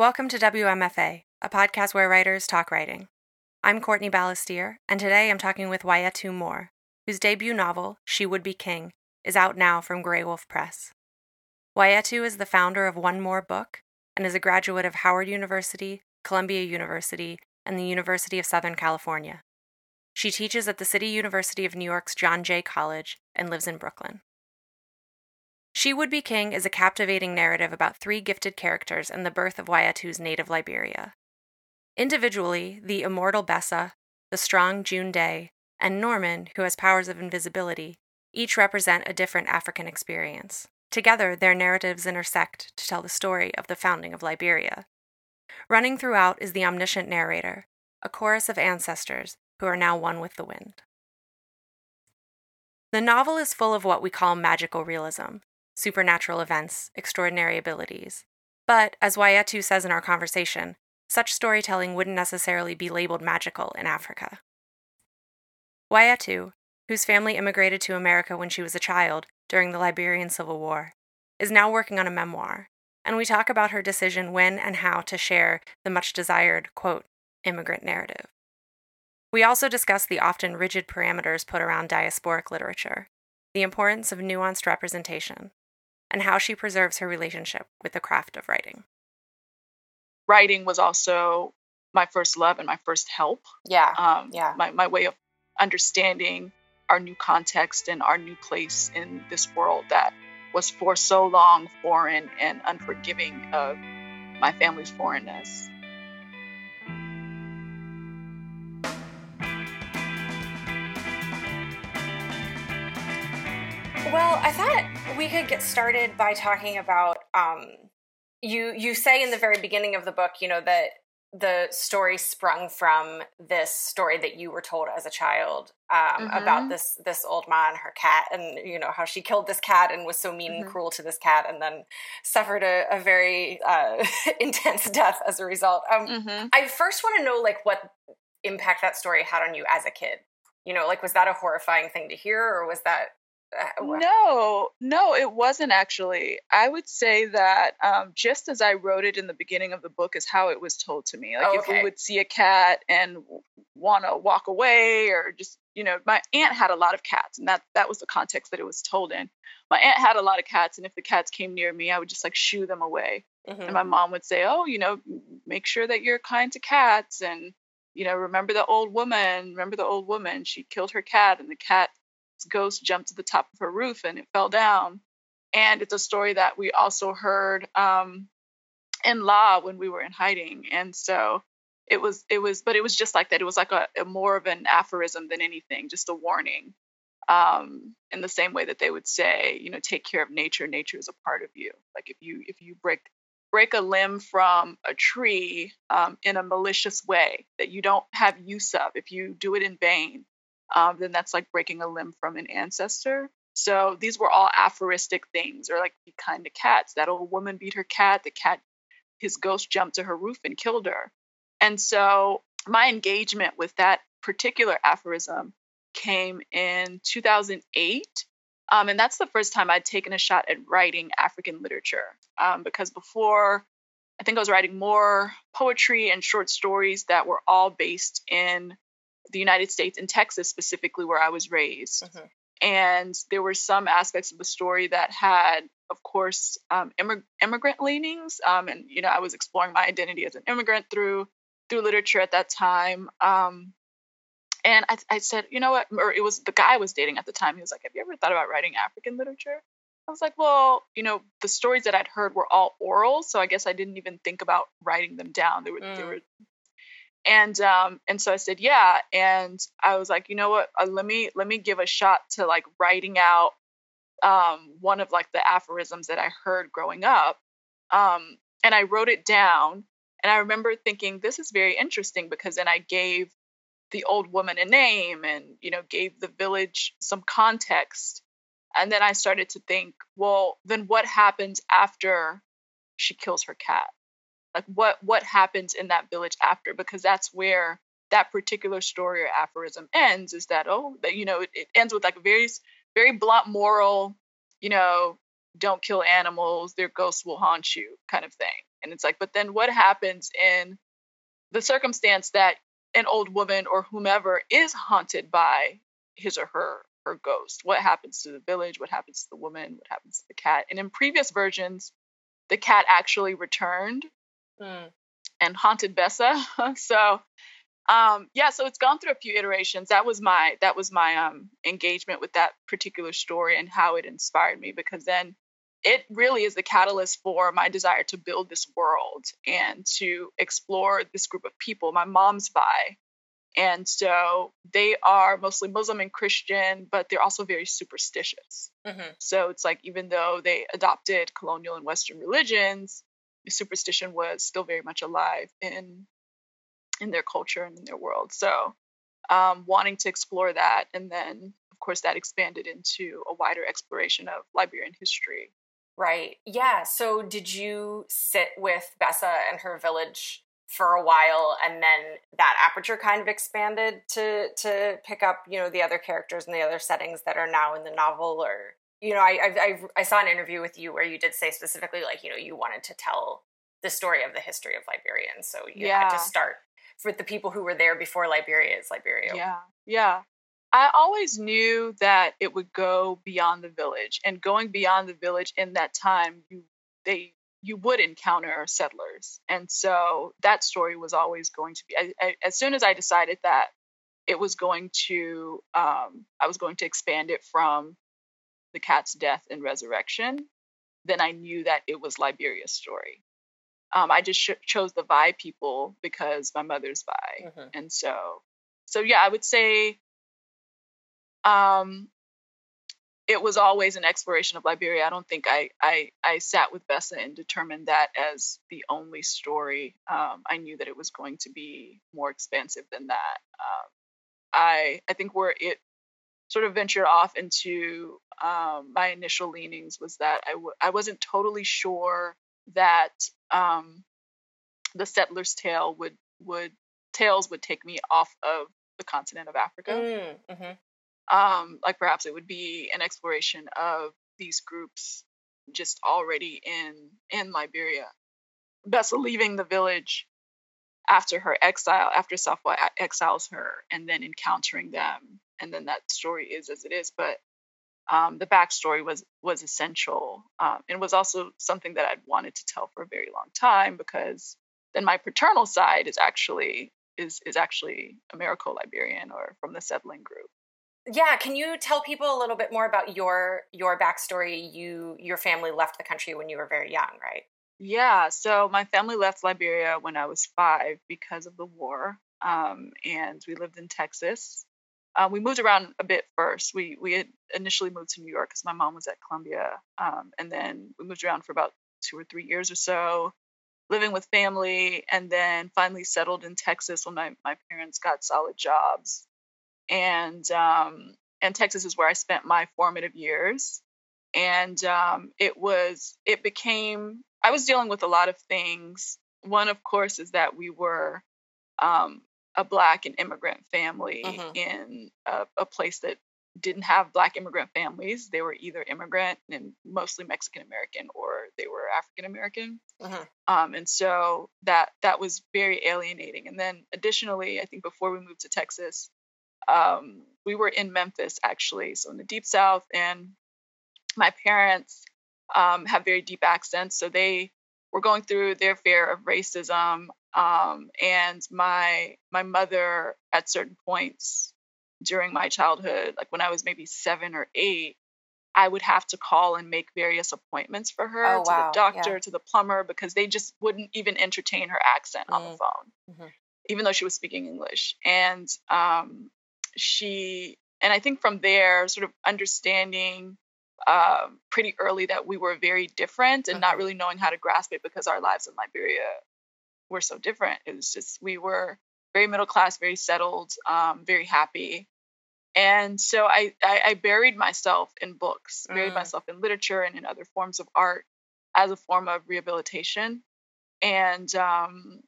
Welcome to WMFA, a podcast where writers talk writing. I'm Courtney Balestier, and today I'm talking with Wayétu Moore, whose debut novel, She Would Be King, is out now from Graywolf Press. Waiatu is the founder of One Moore Book and is a graduate of Howard University, Columbia University, and the University of Southern California. She teaches at the City University of New York's John Jay College and lives in Brooklyn. She Would Be King is a captivating narrative about three gifted characters and the birth of Wayétu's native Liberia. Individually, the immortal Gbessa, the strong June Dey, and Norman, who has powers of invisibility, each represent a different African experience. Together, their narratives intersect to tell the story of the founding of Liberia. Running throughout is the omniscient narrator, a chorus of ancestors who are now one with the wind. The novel is full of what we call magical realism, supernatural events, extraordinary abilities. But, as Wayétu says in our conversation, such storytelling wouldn't necessarily be labeled magical in Africa. Wayétu, whose family immigrated to America when she was a child during the Liberian Civil War, is now working on a memoir, and we talk about her decision when and how to share the much desired, quote, immigrant narrative. We also discuss the often rigid parameters put around diasporic literature, the importance of nuanced representation, and how she preserves her relationship with the craft of writing. Writing was also my first love and my first help. Yeah. Um, yeah. My, my way of understanding our new context and our new place in this world that was for so long foreign and unforgiving of my family's foreignness. Well, I thought we could get started by talking about um, you. You say in the very beginning of the book, you know that the story sprung from this story that you were told as a child um, mm-hmm. about this this old ma and her cat, and you know how she killed this cat and was so mean mm-hmm. and cruel to this cat, and then suffered a, a very uh, intense death as a result. Um, mm-hmm. I first want to know like what impact that story had on you as a kid. You know, like was that a horrifying thing to hear, or was that no, no, it wasn't actually. I would say that um, just as I wrote it in the beginning of the book is how it was told to me. Like oh, okay. if we would see a cat and want to walk away, or just you know, my aunt had a lot of cats, and that that was the context that it was told in. My aunt had a lot of cats, and if the cats came near me, I would just like shoo them away. Mm-hmm. And my mom would say, "Oh, you know, make sure that you're kind to cats, and you know, remember the old woman. Remember the old woman. She killed her cat, and the cat." Ghost jumped to the top of her roof and it fell down. And it's a story that we also heard um, in law when we were in hiding. And so it was, it was, but it was just like that. It was like a, a more of an aphorism than anything, just a warning. Um, in the same way that they would say, you know, take care of nature. Nature is a part of you. Like if you if you break break a limb from a tree um, in a malicious way that you don't have use of, if you do it in vain, um, then that's like breaking a limb from an ancestor. So these were all aphoristic things, or like be kind to cats. That old woman beat her cat. The cat, his ghost jumped to her roof and killed her. And so my engagement with that particular aphorism came in 2008. Um, and that's the first time I'd taken a shot at writing African literature. Um, because before, I think I was writing more poetry and short stories that were all based in the United States and Texas specifically where I was raised. Mm-hmm. And there were some aspects of the story that had, of course, um, immig- immigrant leanings. Um, and you know, I was exploring my identity as an immigrant through through literature at that time. Um, and I, I said, you know what? Or it was the guy I was dating at the time. He was like, "Have you ever thought about writing African literature?" I was like, well, you know, the stories that I'd heard were all oral, so I guess I didn't even think about writing them down. They were mm. they were and um and so i said yeah. And i was like you know what? Uh, let me let me give a shot to like writing out um one of like the aphorisms that i heard growing up. Um and i wrote it down and i remember thinking this is very interesting because then i gave the old woman a name and you know gave the village some context. And then i started to think well then what happens after she kills her cat like what what happens in that village after because that's where that particular story or aphorism ends is that oh that you know it, it ends with like a very very blunt moral you know don't kill animals their ghosts will haunt you kind of thing And it's like, but then what happens in the circumstance that an old woman or whomever is haunted by his or her her ghost? What happens to the village? What happens to the woman? What happens to the cat? And in previous versions, the cat actually returned mm. and haunted Gbessa. so um, yeah, so it's gone through a few iterations. That was my that was my um, engagement with that particular story and how it inspired me because then it really is the catalyst for my desire to build this world and to explore this group of people. My mom's Vai, and so they are mostly Muslim and Christian, but they're also very superstitious. Mm-hmm. So it's like even though they adopted colonial and Western religions, superstition was still very much alive in in their culture and in their world. So um, wanting to explore that, and then of course that expanded into a wider exploration of Liberian history. Right. Yeah. So did you sit with Gbessa and her village for a while and then that aperture kind of expanded to to pick up you know the other characters and the other settings that are now in the novel or you know I, I i saw an interview with you where you did say specifically like you know you wanted to tell the story of the history of Liberia and so you yeah. had to start with the people who were there before Liberia is Liberia yeah yeah I always knew that it would go beyond the village and going beyond the village in that time you they you would encounter settlers. And so that story was always going to be, I, I, as soon as I decided that it was going to, um, I was going to expand it from the cat's death and resurrection, then I knew that it was Liberia's story. Um, I just sh- chose the Vai people because my mother's Vai. Mm-hmm. And so, so yeah, I would say um, it was always an exploration of Liberia. I don't think I I, I sat with Gbessa and determined that as the only story. Um, I knew that it was going to be more expansive than that. Um, I I think where it sort of ventured off into um, my initial leanings was that I w- I wasn't totally sure that um, the settler's tale would would tales would take me off of the continent of Africa. Mm, mm-hmm um, like perhaps it would be an exploration of these groups just already in in Liberia. Gbessa leaving the village after her exile, after Safua exiles her, and then encountering them, and then that story is as it is. But um, the backstory was was essential, um, and was also something that I'd wanted to tell for a very long time because then my paternal side is actually is is actually Americo Liberian or from the settling group yeah can you tell people a little bit more about your your backstory you your family left the country when you were very young right yeah so my family left liberia when i was five because of the war um, and we lived in texas uh, we moved around a bit first we we initially moved to new york because my mom was at columbia um, and then we moved around for about two or three years or so living with family and then finally settled in texas when my, my parents got solid jobs and um, and Texas is where I spent my formative years. And um, it was it became I was dealing with a lot of things. One, of course, is that we were um, a black and immigrant family mm-hmm. in a, a, place that didn't have black immigrant families. They were either immigrant and mostly Mexican American, or they were African American. Mm-hmm. Um, and so that that was very alienating. And then additionally, I think before we moved to Texas, um, we were in Memphis actually, so in the deep south, and my parents um, have very deep accents, so they were going through their fear of racism. Um, and my my mother, at certain points during my childhood, like when I was maybe seven or eight, I would have to call and make various appointments for her oh, to wow. the doctor, yeah. to the plumber, because they just wouldn't even entertain her accent mm. on the mm. phone, mm-hmm. even though she was speaking English. And um, she and I think from there, sort of understanding um, pretty early that we were very different and not mm-hmm. really knowing how to grasp it because our lives in Liberia were so different. It was just we were very middle class, very settled, um, very happy. And so I, I, I buried myself in books, mm. buried myself in literature and in other forms of art as a form of rehabilitation. And um,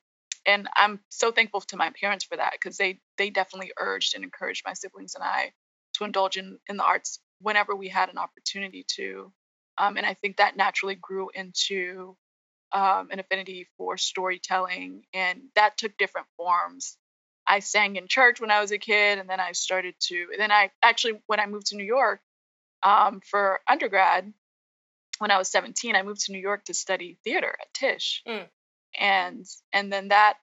and I'm so thankful to my parents for that because they they definitely urged and encouraged my siblings and I to indulge in in the arts whenever we had an opportunity to. Um, and I think that naturally grew into um, an affinity for storytelling, and that took different forms. I sang in church when I was a kid, and then I started to. Then I actually, when I moved to New York um, for undergrad, when I was 17, I moved to New York to study theater at Tisch, mm. and and then that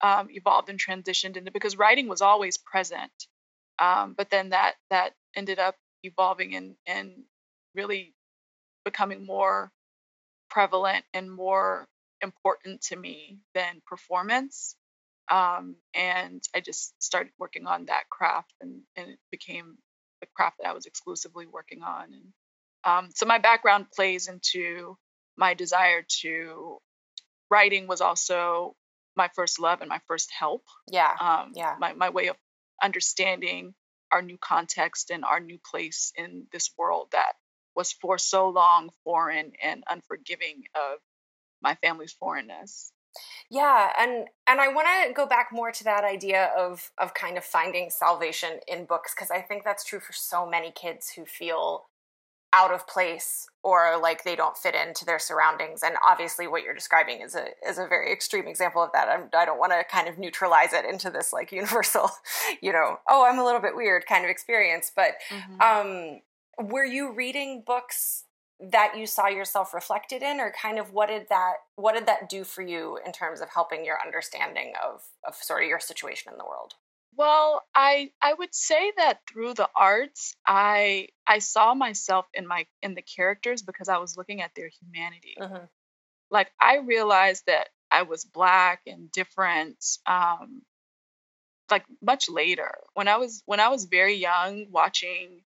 um, evolved and transitioned into because writing was always present, um, but then that that ended up evolving and and really becoming more prevalent and more important to me than performance. Um, and I just started working on that craft, and, and it became the craft that I was exclusively working on. And um, so my background plays into my desire to writing was also my first love and my first help. Yeah. Um, yeah. My, my way of understanding our new context and our new place in this world that was for so long foreign and unforgiving of my family's foreignness. Yeah, and and I want to go back more to that idea of of kind of finding salvation in books because I think that's true for so many kids who feel out of place or like they don't fit into their surroundings and obviously what you're describing is a is a very extreme example of that I'm, i do not want to kind of neutralize it into this like universal you know oh i'm a little bit weird kind of experience but mm-hmm. um were you reading books that you saw yourself reflected in or kind of what did that what did that do for you in terms of helping your understanding of of sort of your situation in the world? Well i i would say that through the arts i i saw myself in my in the characters because i was looking at their humanity. Mm-hmm. like i realized that i was black and different um like much later. When i was when i was very young watching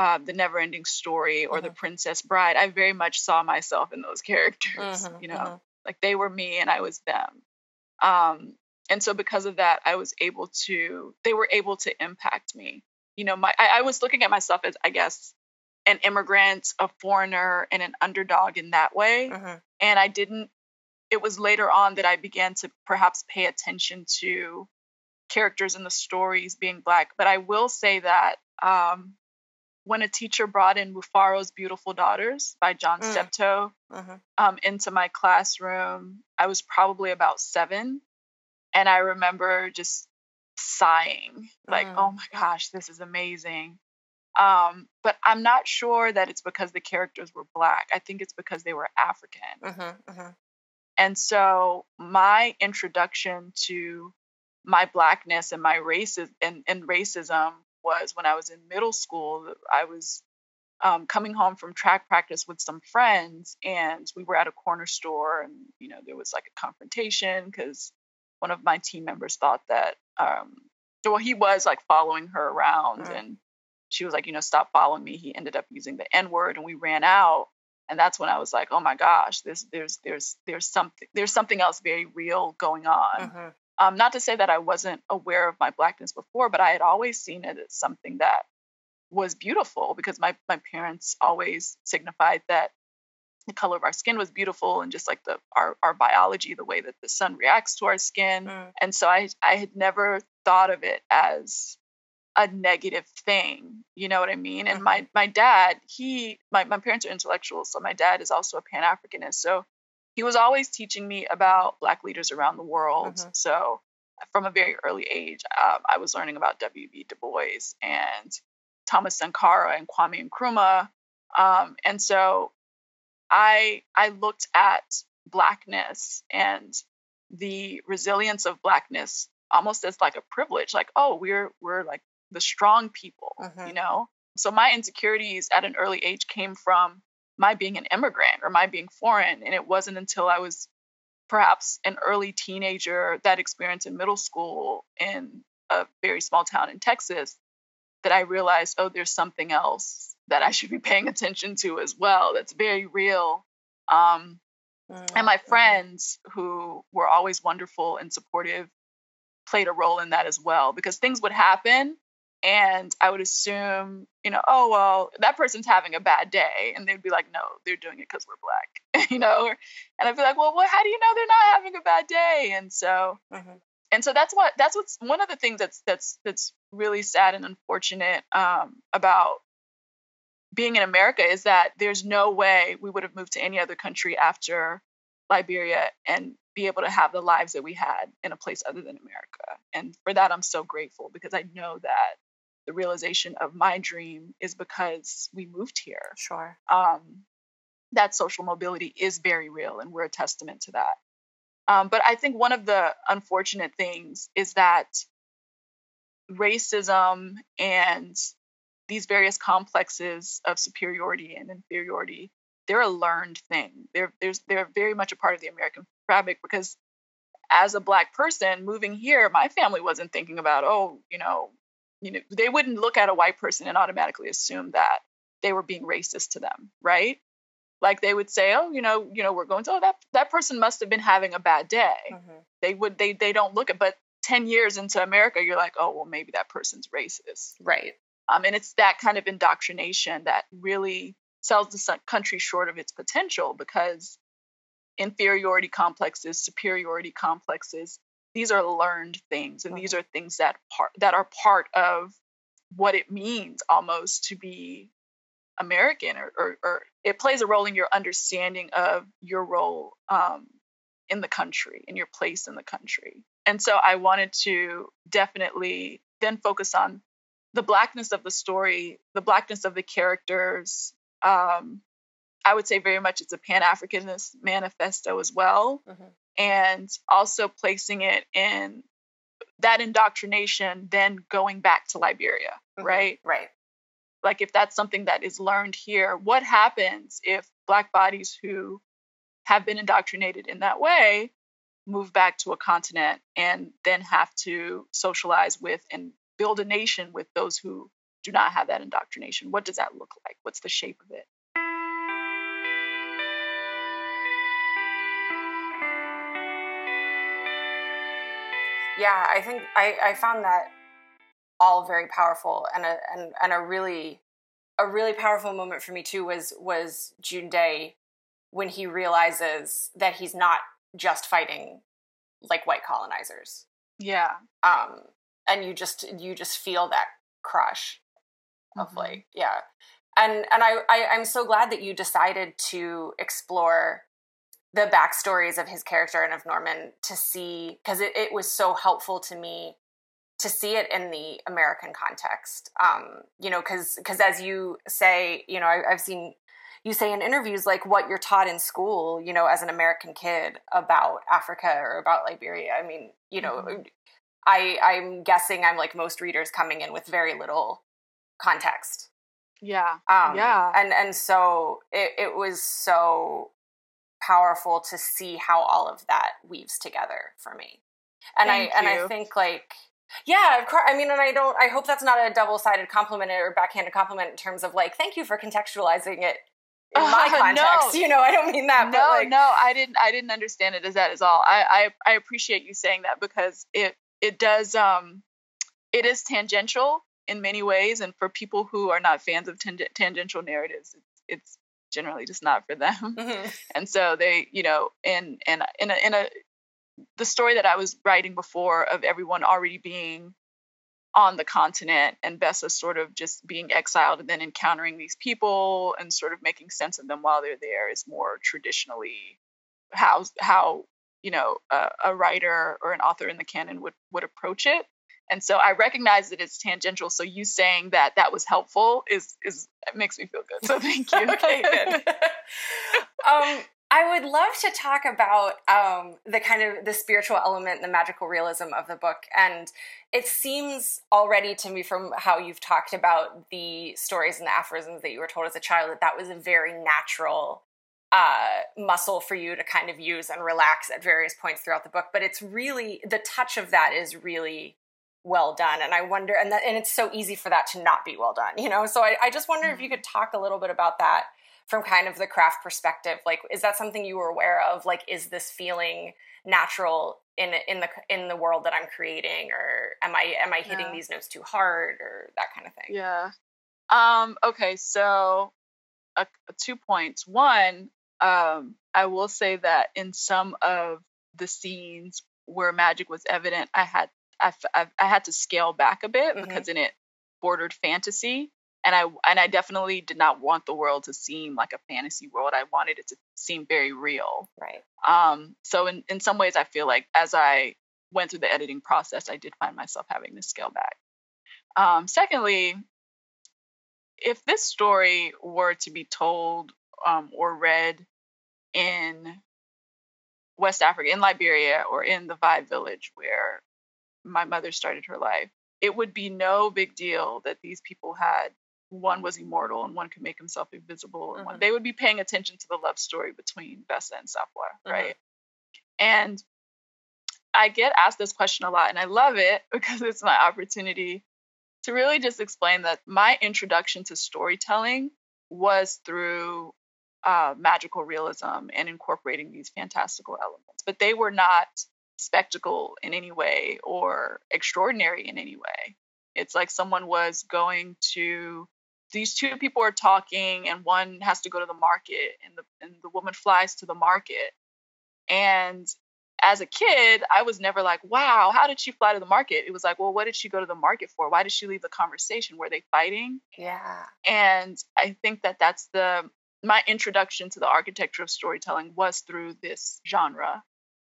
uh, the never ending story or mm-hmm. the princess bride i very much saw myself in those characters mm-hmm, you know mm-hmm. like they were me and i was them um, and so because of that i was able to they were able to impact me you know my I, I was looking at myself as i guess an immigrant a foreigner and an underdog in that way mm-hmm. and i didn't it was later on that i began to perhaps pay attention to characters in the stories being black but i will say that um, when a teacher brought in Mufaro's Beautiful Daughters by John mm. Steptoe mm-hmm. um, into my classroom, I was probably about seven. And I remember just sighing, like, mm. oh my gosh, this is amazing. Um, but I'm not sure that it's because the characters were black. I think it's because they were African. Mm-hmm, mm-hmm. And so my introduction to my blackness and my racism and, and racism was when I was in middle school. I was um, coming home from track practice with some friends, and we were at a corner store, and you know there was like a confrontation because one of my team members thought that, um, well, he was like following her around, mm-hmm. and she was like, you know, stop following me. He ended up using the N word, and we ran out. And that's when I was like, oh my gosh, this there's there's there's something there's something else very real going on. Mm-hmm. Um, not to say that I wasn't aware of my blackness before, but I had always seen it as something that was beautiful because my, my parents always signified that the color of our skin was beautiful and just like the our, our biology, the way that the sun reacts to our skin. Mm. And so I I had never thought of it as a negative thing. You know what I mean? And mm-hmm. my my dad, he my, my parents are intellectuals, so my dad is also a Pan-Africanist. So he was always teaching me about Black leaders around the world. Mm-hmm. So from a very early age, um, I was learning about W.B. Du Bois and Thomas Sankara and Kwame Nkrumah. Um, and so I I looked at blackness and the resilience of blackness almost as like a privilege, like oh we're we're like the strong people, mm-hmm. you know. So my insecurities at an early age came from my being an immigrant or my being foreign. And it wasn't until I was perhaps an early teenager, that experience in middle school in a very small town in Texas, that I realized, oh, there's something else that I should be paying attention to as well. That's very real. Um. And my mm-hmm. friends, who were always wonderful and supportive, played a role in that as well because things would happen and I would assume, you know, oh well, that person's having a bad day, and they'd be like, no, they're doing it because we're black, you know, and I'd be like, well, what? How do you know they're not having a bad day? And so, mm-hmm. and so that's what that's what's one of the things that's that's that's really sad and unfortunate um, about being in America is that there's no way we would have moved to any other country after Liberia and be able to have the lives that we had in a place other than America. And for that, I'm so grateful because I know that the realization of my dream is because we moved here. Sure. Um, that social mobility is very real, and we're a testament to that. Um, but I think one of the unfortunate things is that racism and these various complexes of superiority and inferiority they're a learned thing they're there's they're very much a part of the american fabric because as a black person moving here my family wasn't thinking about oh you know you know they wouldn't look at a white person and automatically assume that they were being racist to them right? Like they would say oh you know you know we're going to oh that that person must have been having a bad day. Mm-hmm. they would they they don't look at but 10 years into america you're like oh well maybe that person's racist. Right. Um, and it's that kind of indoctrination that really sells the country short of its potential because inferiority complexes superiority complexes these are learned things and these are things that part that are part of what it means almost to be American or, or, or, it plays a role in your understanding of your role um, in the country in your place in the country. And so I wanted to definitely then focus on the blackness of the story the blackness of the characters. Um, I would say very much it's a Pan Africanist manifesto as well. Mm-hmm and also placing it in that indoctrination then going back to Liberia, mm-hmm. right? Right. Like if that's something that is learned here, what happens if black bodies who have been indoctrinated in that way move back to a continent and then have to socialize with and build a nation with those who do not have that indoctrination? What does that look like? What's the shape of it? Yeah, I think I, I found that all very powerful and a and, and a really a really powerful moment for me too was was June Dey when he realizes that he's not just fighting like white colonizers. Yeah. Um and you just you just feel that crush of mm-hmm. like yeah. And and I, I I'm so glad that you decided to explore the backstories of his character and of Norman to see because it, it, was so helpful to me to see it in the American context. Um, you know, because because as you say, you know, I, I've seen you say in interviews like what you're taught in school, you know, as an American kid about Africa or about Liberia. I mean, you know, mm-hmm. I I'm guessing I'm like most readers coming in with very little context. Yeah. Um, yeah. And and so it, it was so powerful to see how all of that weaves together for me. And Thank I and I think like yeah, of course. I mean, and I don't. I hope that's not a double-sided compliment or backhanded compliment in terms of like, thank you for contextualizing it in my uh, context. No. You know, I don't mean that. No, like, no, I didn't. I didn't understand it as that as all. I, I, I appreciate you saying that because it, it does. Um, it is tangential in many ways, and for people who are not fans of tang- tangential narratives, it's, it's generally just not for them. Mm-hmm. And so they, you know, in in in a, in a the story that I was writing before of everyone already being on the continent and Gbessa sort of just being exiled and then encountering these people and sort of making sense of them while they're there is more traditionally how how you know a, a writer or an author in the canon would would approach it and so I recognize that it's tangential. So you saying that that was helpful is is makes me feel good. So thank you. okay, um, I would love to talk about um, the kind of the spiritual element, the magical realism of the book, and it seems already to me from how you've talked about the stories and the aphorisms that you were told as a child that that was a very natural uh, muscle for you to kind of use and relax at various points throughout the book. But it's really the touch of that is really well done and i wonder and that and it's so easy for that to not be well done you know so i, I just wonder mm-hmm. if you mm-hmm. could talk a little bit about that from kind of the craft perspective like is that something you were aware of like is this feeling natural in in the in the world that i'm creating or am i am i hitting yeah. these notes too hard or that kind of thing yeah um okay so uh, two points one um i will say that in some of the scenes where magic was evident i had I, I, I had to scale back a bit mm-hmm. because in it bordered fantasy. and I and I definitely did not want the world to seem like a fantasy world. I wanted it to seem very real. Right. Um, so in, in some ways I feel like as I went through the editing process, I did find myself having to scale back. Um, secondly, if this story were to be told um, or read in West Africa, in Liberia, or in the Vai village where my mother started her life, it would be no big deal that these people had one was immortal and one could make himself invisible and mm-hmm. one they would be paying attention to the love story between Gbessa and Safua, mm-hmm. right? And I get asked this question a lot and I love it because it's my opportunity to really just explain that my introduction to storytelling was through uh, magical realism and incorporating these fantastical elements, but they were not spectacle in any way or extraordinary in any way. It's like someone was going to these two people are talking and one has to go to the market and the and the woman flies to the market. And as a kid i was never like wow how did she fly to the market? It was like well what did she go to the market for? Why did she leave the conversation? Were they fighting? Yeah. And i think that that's the my introduction to the architecture of storytelling was through this genre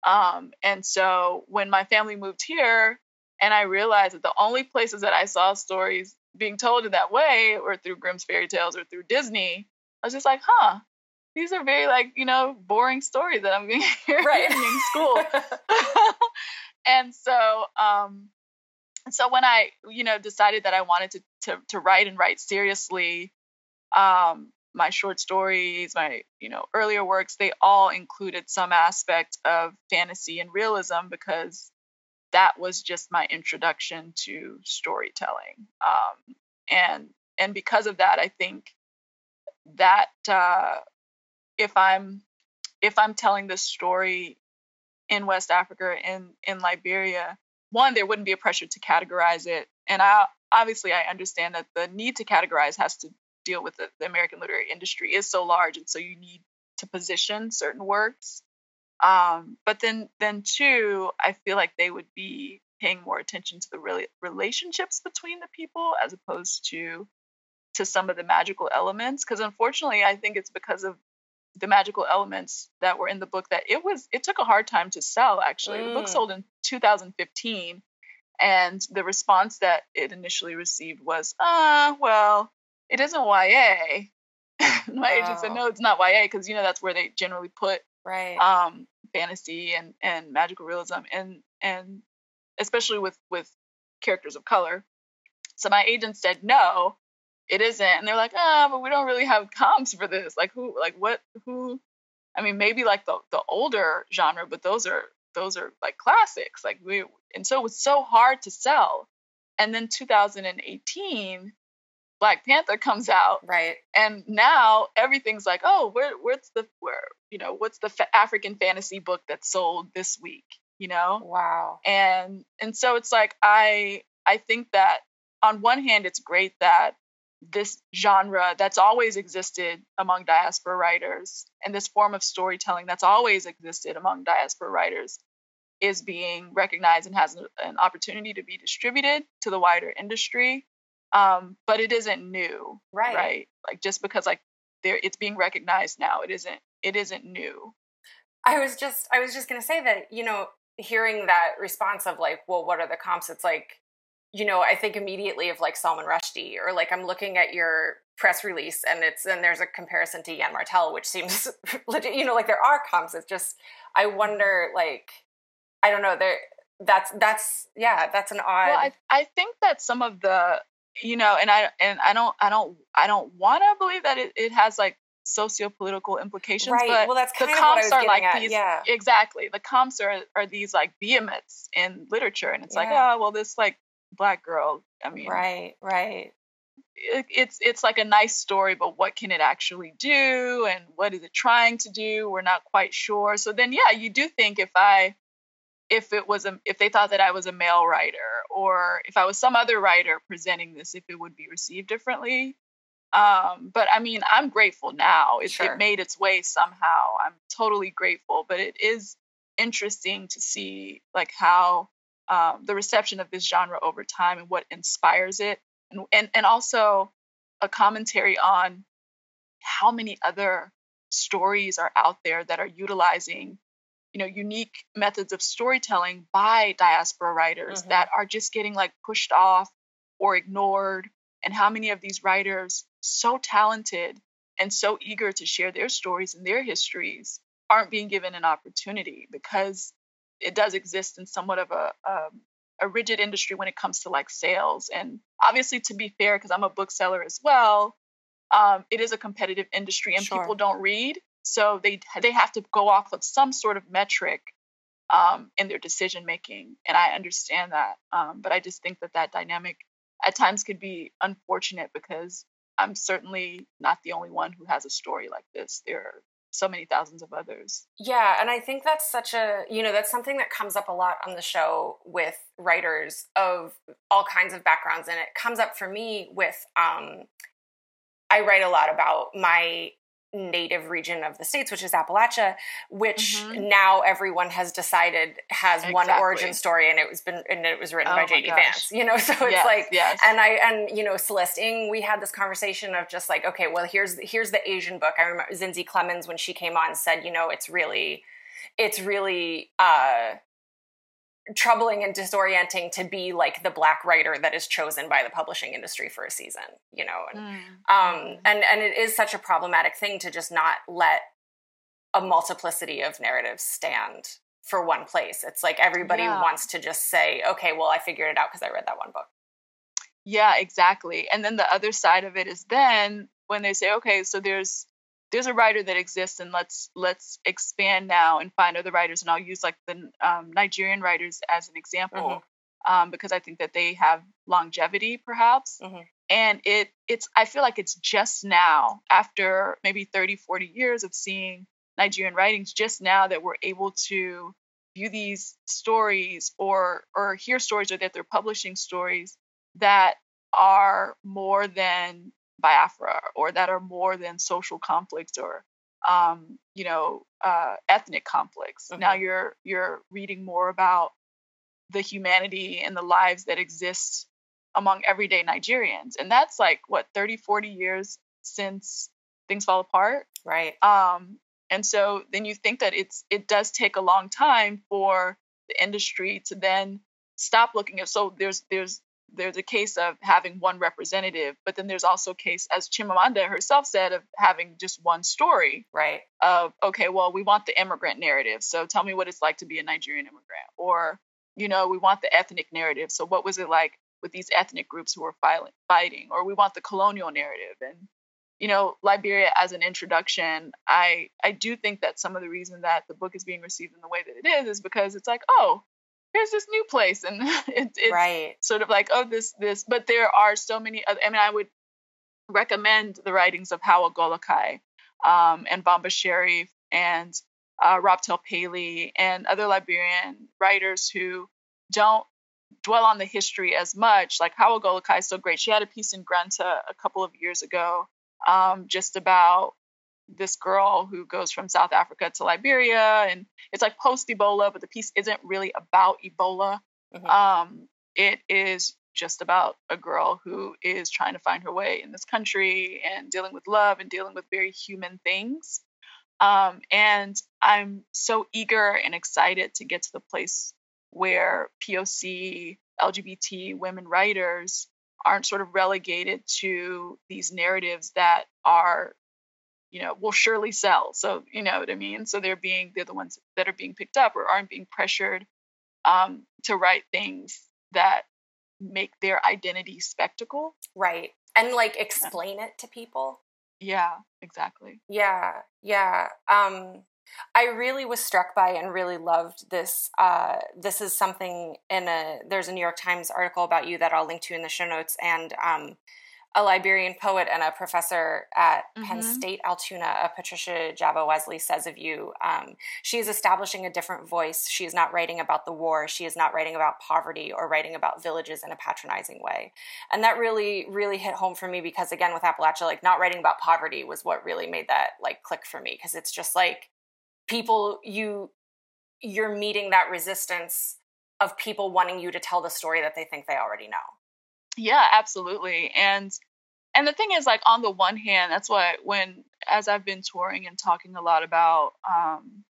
um, and so when my family moved here and I realized that the only places that I saw stories being told in that way were through Grimm's fairy tales or through Disney. I was just like, huh, these are very like, you know, boring stories that I'm going to hear right. in school. and so, um, so when I, you know, decided that I wanted to, to, to write and write seriously, um, my short stories, my, you know, earlier works, they all included some aspect of fantasy and realism because that was just my introduction to storytelling. Um, and and because of that, I think that uh, if I'm if I'm telling this story in West Africa in in Liberia, one there wouldn't be a pressure to categorize it, and I obviously I understand that the need to categorize has to deal with the, the American literary industry is so large, and so you need to position certain works um, but then, then two, I feel like they would be paying more attention to the really relationships between the people as opposed to to some of the magical elements. Because unfortunately, I think it's because of the magical elements that were in the book that it was it took a hard time to sell. Actually, mm. the book mm. sold in 2015, and the response that it initially received was, "Ah, uh, well, it isn't YA." My oh. agent said, "No, it's not YA," because you know that's where they generally put right. um fantasy and and magical realism and and especially with with characters of color. So my agent said no it isn't. And they're like ah oh, but we don't really have comps for this. Like who like what who i mean maybe like the the older genre but those are those are like classics. Like we and so it was so hard to sell. And then 2018 Black Panther comes out, right? And now everything's like, oh, where, where's the where you know what's the fa- African fantasy book that sold this week? You know? Wow. And and so it's like I I think that on one hand it's great that this genre that's always existed among diaspora writers and this form of storytelling that's always existed among diaspora writers is being recognized and has an opportunity to be distributed to the wider industry um, but it isn't new, right? Right. Like just because like there, it's being recognized now. It isn't. It isn't new. I was just, I was just gonna say that you know, hearing that response of like, well, what are the comps? It's like, you know, I think immediately of like Salman Rushdie, or like I'm looking at your press release and it's and there's a comparison to Yann Martel, which seems legit. You know, like there are comps. It's just I wonder, like, I don't know, there that's that's yeah that's an odd well, I, I think that some of the you know, and I and I don't I don't I don't want to believe that it, it has like socio-political implications right. but well, that's the comps are like at. these yeah. exactly the comps are are these like behemoths in literature and it's yeah. like oh well this like black girl i mean right right it, it's it's like a nice story but what can it actually do and what is it trying to do we're not quite sure so then yeah you do think if i if it was a if they thought that I was a male writer or if I was some other writer presenting this, if it would be received differently. Um, but I mean, I'm grateful now. It, sure. it made its way somehow. I'm totally grateful. But it is interesting to see like how um, the reception of this genre over time and what inspires it, and and and also a commentary on how many other stories are out there that are utilizing you know unique methods of storytelling by diaspora writers mm-hmm. that are just getting like pushed off or ignored and how many of these writers so talented and so eager to share their stories and their histories aren't being given an opportunity because it does exist in somewhat of a, a, um, a rigid industry when it comes to like sales and obviously to be fair because i'm a bookseller as well um, it is a competitive industry and sure. people don't read so they they have to go off of some sort of metric um, in their decision making and i understand that um, but i just think that that dynamic at times could be unfortunate because i'm certainly not the only one who has a story like this there are so many thousands of others. Yeah, and I think that's such a, you know, that's something that comes up a lot on the show with writers of all kinds of backgrounds and it comes up for me with um I write a lot about my native region of the states, which is Appalachia, which mm-hmm. now everyone has decided has exactly. one origin story, and it was been and it was written oh by J.D. Vance. You know, so it's yes, like, yes. and I and you know, Celeste Ng, we had this conversation of just like, okay, well, here's here's the Asian book. I remember Zinzi Clemmons when she came on said, you know, it's really, it's really. uh troubling and disorienting to be like the black writer that is chosen by the publishing industry for a season you know and mm. um mm. and and it is such a problematic thing to just not let a multiplicity of narratives stand for one place it's like everybody yeah. wants to just say okay well i figured it out because i read that one book yeah exactly and then the other side of it is then when they say okay so there's there's a writer that exists and let's let's expand now and find other writers and i'll use like the um, nigerian writers as an example mm-hmm. um, because i think that they have longevity perhaps mm-hmm. and it it's i feel like it's just now after maybe 30 40 years of seeing nigerian writings just now that we're able to view these stories or or hear stories or that they're publishing stories that are more than Biafra or that are more than social conflicts or um, you know uh, ethnic conflicts. Mm-hmm. Now you're you're reading more about the humanity and the lives that exist among everyday Nigerians, and that's like what 30, 40 years since things fall apart, right? Um, and so then you think that it's it does take a long time for the industry to then stop looking at so there's there's there's a case of having one representative, but then there's also a case, as Chimamanda herself said, of having just one story. Right. Of okay, well, we want the immigrant narrative, so tell me what it's like to be a Nigerian immigrant, or you know, we want the ethnic narrative. So what was it like with these ethnic groups who were fighting, or we want the colonial narrative and you know liberia as an introduction i i do think that some of the reason that the book is being received in the way that it is is because it's like oh here's this new place and it, it's right. sort of like oh this this but there are so many other, i mean i would recommend the writings of Hawa Golakai um, and Vamba Sherif and uh, Robtel Pailey and other Liberian writers who don't dwell on the history as much. Like Hawa Golakai is so great. She had a piece in Granta a couple of years ago um, just about this girl who goes from South Africa to Liberia, and it's like post Ebola, but the piece isn't really about Ebola. Mm-hmm. Um, it is just about a girl who is trying to find her way in this country and dealing with love and dealing with very human things. Um, and I'm so eager and excited to get to the place where POC, LGBT women writers aren't sort of relegated to these narratives that are you know, will surely sell. So, you know what I mean? So they're being, they're the ones that are being picked up or aren't being pressured um, to write things that make their identity spectacle. Right. And like explain yeah. it to people. Yeah, exactly. Yeah, yeah. Um, I really was struck by and really loved this. Uh, this is something in a there's a New York Times article about you that I'll link to in the show notes, and um, a Liberian poet and a professor at mm-hmm. Penn State Altoona, uh, Patricia Jabbeh Wesley, says of you. Um, she is establishing a different voice. She is not writing about the war. She is not writing about poverty or writing about villages in a patronizing way. And that really, really hit home for me because, again, with Appalachia, like not writing about poverty was what really made that like click for me because it's just like people you you're meeting that resistance of people wanting you to tell the story that they think they already know. Yeah, absolutely. And and the thing is, like on the one hand, that's why when as I've been touring and talking a lot about um,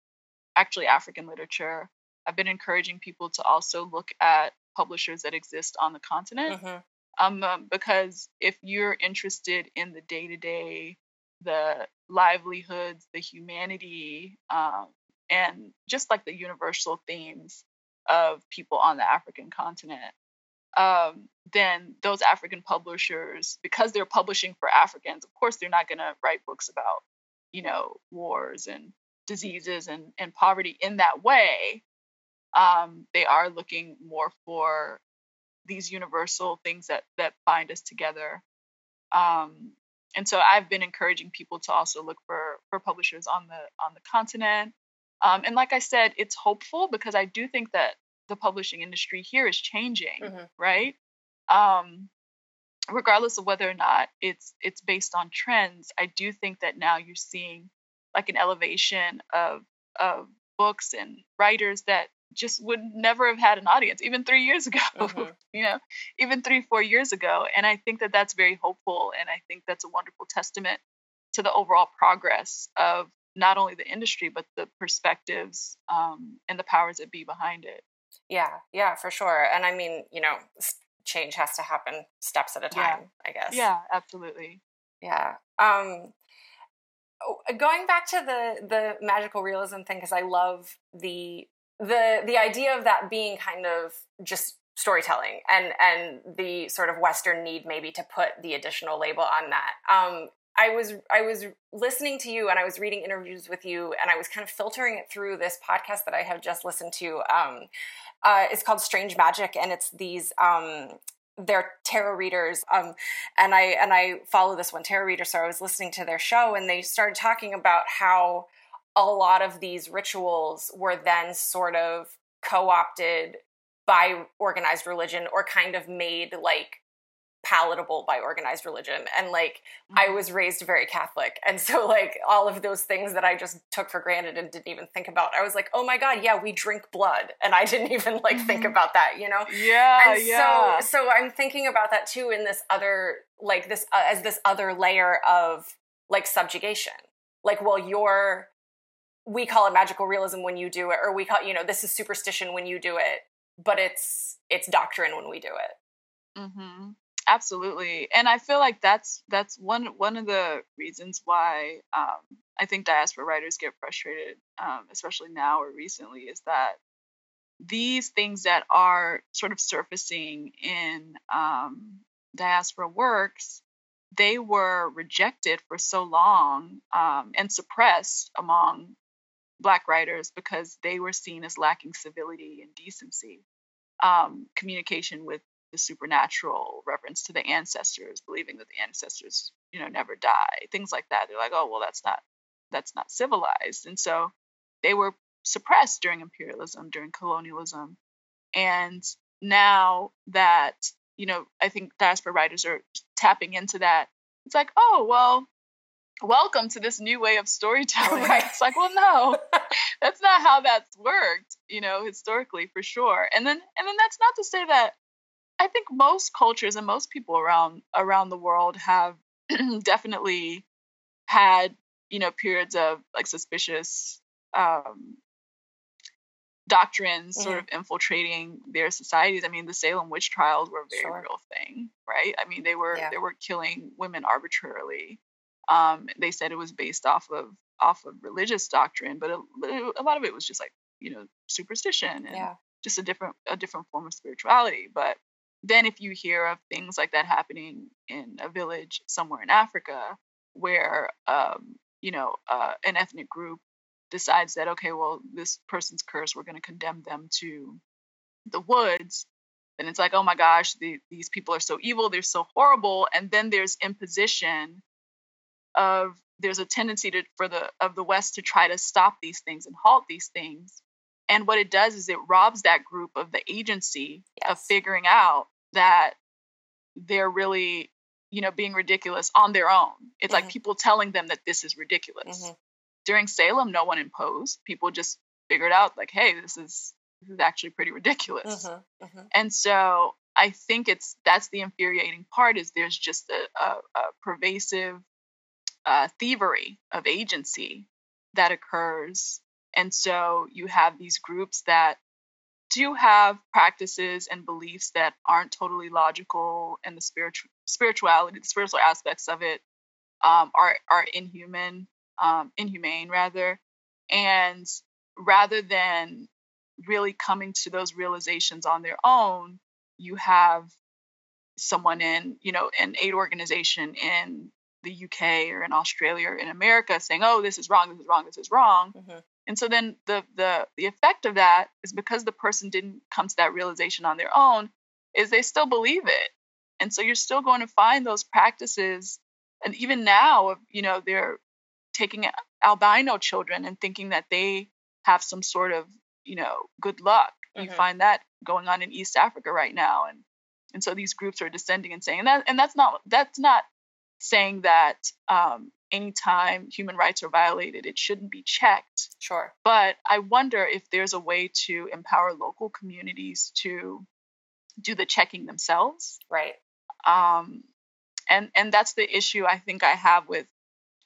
actually African literature, I've been encouraging people to also look at publishers that exist on the continent. Mm-hmm. Um, um, because if you're interested in the day to day, the livelihoods, the humanity, um, and just like the universal themes of people on the African continent, um, then those African publishers, because they're publishing for Africans, of course, they're not going to write books about, you know, wars and diseases and, and poverty in that way. Um, they are looking more for these universal things that that bind us together. Um, and so I've been encouraging people to also look for for publishers on the on the continent. Um, and like I said, it's hopeful because I do think that the publishing industry here is changing, mm-hmm. right? Um, regardless of whether or not it's it's based on trends, I do think that now you're seeing like an elevation of of books and writers that just would never have had an audience even three years ago mm-hmm. you know even three four years ago and i think that that's very hopeful and i think that's a wonderful testament to the overall progress of not only the industry but the perspectives um, and the powers that be behind it yeah yeah for sure and i mean you know change has to happen steps at a time yeah. i guess yeah absolutely yeah um oh, going back to the the magical realism thing because i love the the the idea of that being kind of just storytelling and and the sort of western need maybe to put the additional label on that um, i was i was listening to you and i was reading interviews with you and i was kind of filtering it through this podcast that i have just listened to um, uh, it's called strange magic and it's these um, they're tarot readers um, and i and i follow this one tarot reader so i was listening to their show and they started talking about how a lot of these rituals were then sort of co-opted by organized religion or kind of made like palatable by organized religion. And like mm-hmm. i was raised very catholic. And so like all of those things that i just took for granted and didn't even think about i was like oh my god yeah we drink blood. And i didn't even like mm-hmm. think about that you know? Yeah and yeah. so so i'm thinking about that too in this other like this uh, as this other layer of like subjugation. Like well you're we call it magical realism when you do it or we call you know this is superstition when you do it but it's it's doctrine when we do it. Mm-hmm. Absolutely and i feel like that's that's one one of the reasons why um, i think diaspora writers get frustrated um, especially now or recently is that these things that are sort of surfacing in um, diaspora works they were rejected for so long um, and suppressed among Black writers because they were seen as lacking civility and decency, um, communication with the supernatural, reference to the ancestors, believing that the ancestors, you know, never die, things like that. They're like, oh, well, that's not that's not civilized, and so they were suppressed during imperialism, during colonialism, and now that you know, I think diaspora writers are tapping into that. It's like, oh, well, welcome to this new way of oh, storytelling. Right. It's like, well, no, that's not how that's worked, you know, historically for sure. And then, and then that's not to say that I think most cultures and most people around around the world have definitely had, you know, periods of like suspicious um, doctrines mm-hmm. sort of infiltrating their societies. I mean, the Salem witch trials were a very sure. real thing, right? I mean, they were yeah. they were killing women arbitrarily. Um, they said it was based off of off of religious doctrine, but a, a lot of it was just like you know superstition and yeah. just a different a different form of spirituality. But then if you hear of things like that happening in a village somewhere in Africa, where um, you know uh, an ethnic group decides that okay, well this person's curse, we're going to condemn them to the woods then it's like, oh my gosh, the, these people are so evil, they're so horrible. And then there's imposition of there's a tendency to for the of the West to try to stop these things and halt these things. And what it does is it robs that group of the agency yes. of figuring out that they're really, you know, being ridiculous on their own. It's mm-hmm. like people telling them that this is ridiculous. Mm-hmm. During Salem, no one imposed. People just figured out like, hey, this is this is actually pretty ridiculous. Mm-hmm. mm-hmm. And so I think it's that's the infuriating part is there's just a, a, a pervasive uh, thievery of agency that occurs, and so you have these groups that do have practices and beliefs that aren't totally logical, and the spiritual spirituality, the spiritual aspects of it um, are are inhuman, um, inhumane rather, and rather than really coming to those realizations on their own, you have someone in, you know, an aid organization in the UK or in Australia or in America saying, "Oh, this is wrong, this is wrong, this is wrong." Mm-hmm. And so then the the the effect of that is because the person didn't come to that realization on their own, is they still believe it. And so you're still going to find those practices and even now, you know, they're taking albino children and thinking that they have some sort of, you know, good luck. Mm-hmm. You find that going on in East Africa right now. And and so these groups are descending and saying and that and that's not that's not saying that um, anytime human rights are violated, it shouldn't be checked. Sure. But I wonder if there's a way to empower local communities to do the checking themselves. Right. Um, and and that's the issue I think I have with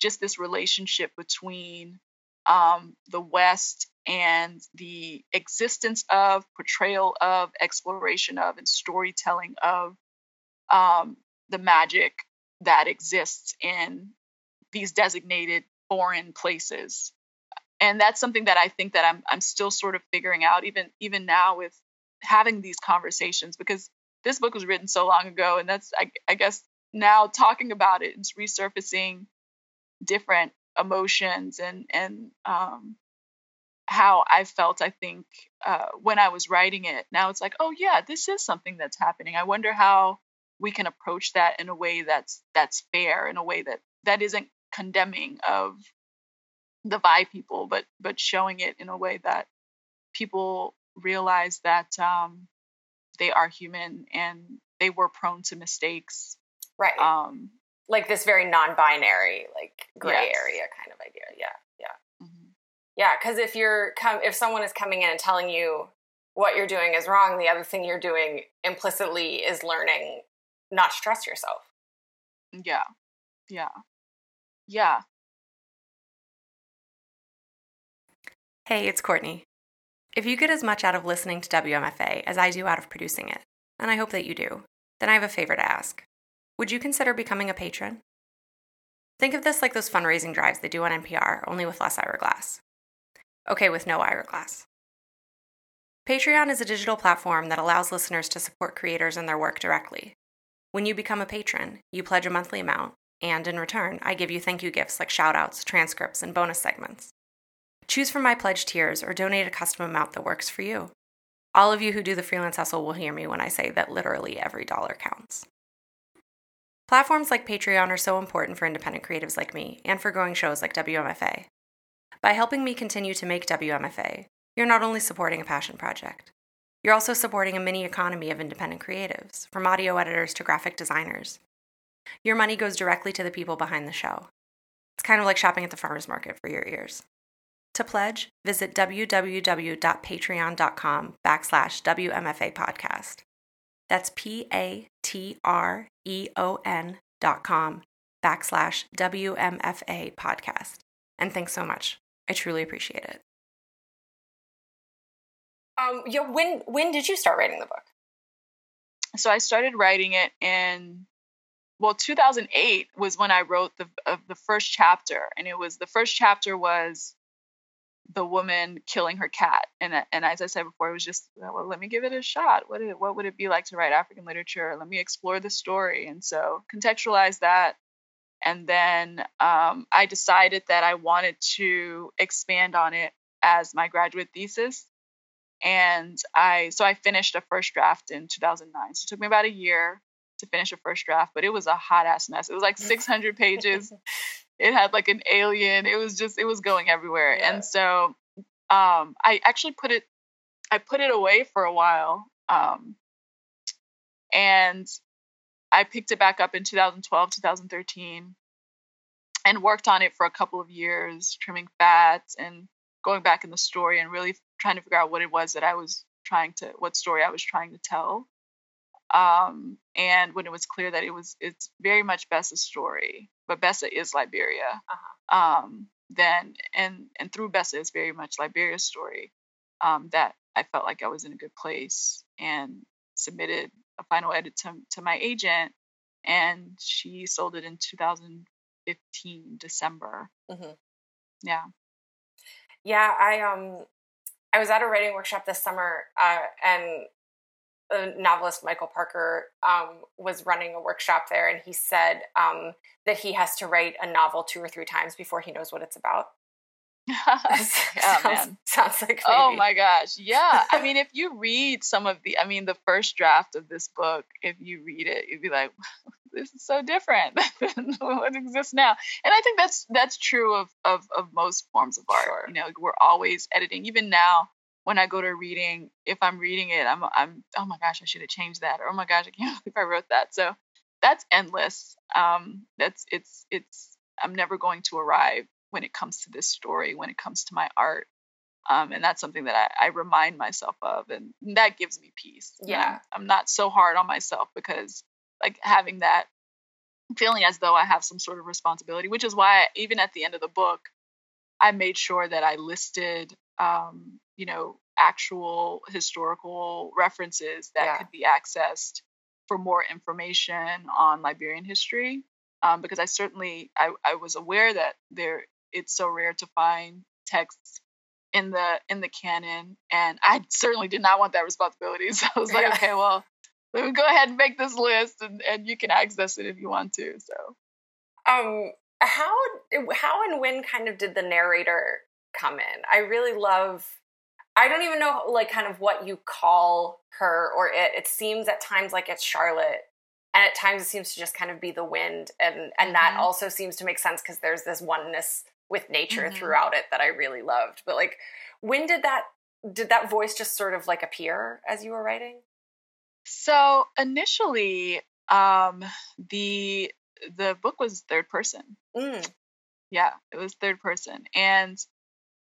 just this relationship between um, the West and the existence of, portrayal of, exploration of, and storytelling of um, the magic that exists in these designated foreign places. And that's something that I think that I'm I'm still sort of figuring out even even now with having these conversations because this book was written so long ago and that's I, I guess now talking about it it's resurfacing different emotions and and um, how I felt. I think uh, when I was writing it, now it's like, oh yeah, this is something that's happening. I wonder how we can approach that in a way that's that's fair, in a way that that isn't condemning of the Vai people, but but showing it in a way that people realize that um, they are human and they were prone to mistakes Right. Um, like this very non-binary, like gray yes. area kind of idea. Yeah, yeah, mm-hmm. yeah. Because if you're come, if someone is coming in and telling you what you're doing is wrong, the other thing you're doing implicitly is learning not stress yourself. Yeah, yeah, yeah. Hey, it's Courtney. If you get as much out of listening to WMFA as I do out of producing it, and I hope that you do, then I have a favor to ask. Would you consider becoming a patron? Think of this like those fundraising drives they do on NPR, only with less Ira Glass. Okay, with no Ira Glass. Patreon is a digital platform that allows listeners to support creators and their work directly. When you become a patron, you pledge a monthly amount, and in return, I give you thank you gifts like shoutouts, transcripts, and bonus segments. Choose from my pledge tiers or donate a custom amount that works for you. All of you who do the freelance hustle will hear me when I say that literally every dollar counts. Platforms like Patreon are so important for independent creatives like me and for growing shows like WMFA. By helping me continue to make WMFA, you're not only supporting a passion project, you're also supporting a mini economy of independent creatives, from audio editors to graphic designers. Your money goes directly to the people behind the show. It's kind of like shopping at the farmer's market for your ears. To pledge, visit www.patreon.com backslash WMFA podcast. That's P A T R E O N dot com backslash WMFA podcast. And thanks so much. I truly appreciate it. Um, yeah, when when did you start writing the book? So I started writing it in well 2008 was when I wrote the uh, the first chapter and it was the first chapter was the woman killing her cat. And and as I said before, it was just well, let me give it a shot. What it, what would it be like to write African literature? Let me explore the story. And so contextualize that. And then um, I decided that I wanted to expand on it as my graduate thesis. And I so I finished a first draft in 2009. So it took me about a year to finish a first draft, but it was a hot ass mess. It was like 600 pages. it had like an alien. It was just it was going everywhere. Yeah. And so um I actually put it I put it away for a while. Um and I picked it back up in 2012, 2013 and worked on it for a couple of years, trimming fat and going back in the story and really trying to figure out what it was that I was trying to what story I was trying to tell. Um, and when it was clear that it was it's very much Gbessa's story, but Gbessa is Liberia. Uh-huh. Um, then and and through Gbessa is very much Liberia's story. Um, that I felt like I was in a good place and submitted a final edit to, to my agent, and she sold it in 2015 December. Mm-hmm. Yeah. Yeah, I um I was at a writing workshop this summer, uh, and the novelist Michael Parker um, was running a workshop there, and he said um, that he has to write a novel two or three times before he knows what it's about. oh sounds, man, sounds like oh my gosh, yeah. I mean, if you read some of the, I mean, the first draft of this book, if you read it, you'd be like, this is so different than what exists now. And I think that's that's true of of of most forms of art. Sure. You know, we're always editing. Even now, when I go to reading, if I'm reading it, I'm I'm oh my gosh, I should have changed that, or oh my gosh, I can't believe I wrote that. So that's endless. Um, that's it's it's I'm never going to arrive when it comes to this story, when it comes to my art. Um, and that's something that I, I, remind myself of, and that gives me peace. Yeah, I'm, I'm not so hard on myself because like having that feeling as though I have some sort of responsibility, which is why even at the end of the book, I made sure that I listed, um, you know, actual historical references that yeah. could be accessed for more information on Liberian history. Um, because I certainly I, I was aware that there it's so rare to find texts in the in the canon, and I certainly did not want that responsibility. So I was like, yeah. okay, well, go ahead and make this list, and, and you can access it if you want to. So, um, how how and when kind of did the narrator come in? I really love I don't even know like kind of what you call her or it. It seems at times like it's Charlotte and at times it seems to just kind of be the wind and and mm-hmm. that also seems to make sense because there's this oneness with nature mm-hmm. throughout it that I really loved. But like when did that did that voice just sort of like appear as you were writing? So initially um the the book was third person. Mm. Yeah, it was third person and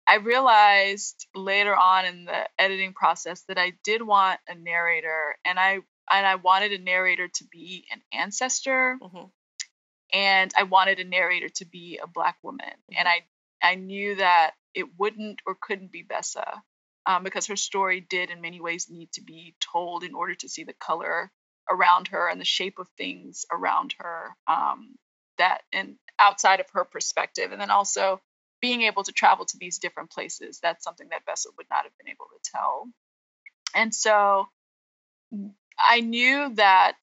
I realized later on in the editing process that I did want a narrator and I and I wanted a narrator to be an ancestor mm-hmm. and I wanted a narrator to be a black woman mm-hmm. and I I knew that it wouldn't or couldn't be Gbessa um, because her story did in many ways need to be told in order to see the color around her and the shape of things around her um, that and outside of her perspective and then also being able to travel to these different places, that's something that Gbessa would not have been able to tell. And so I knew that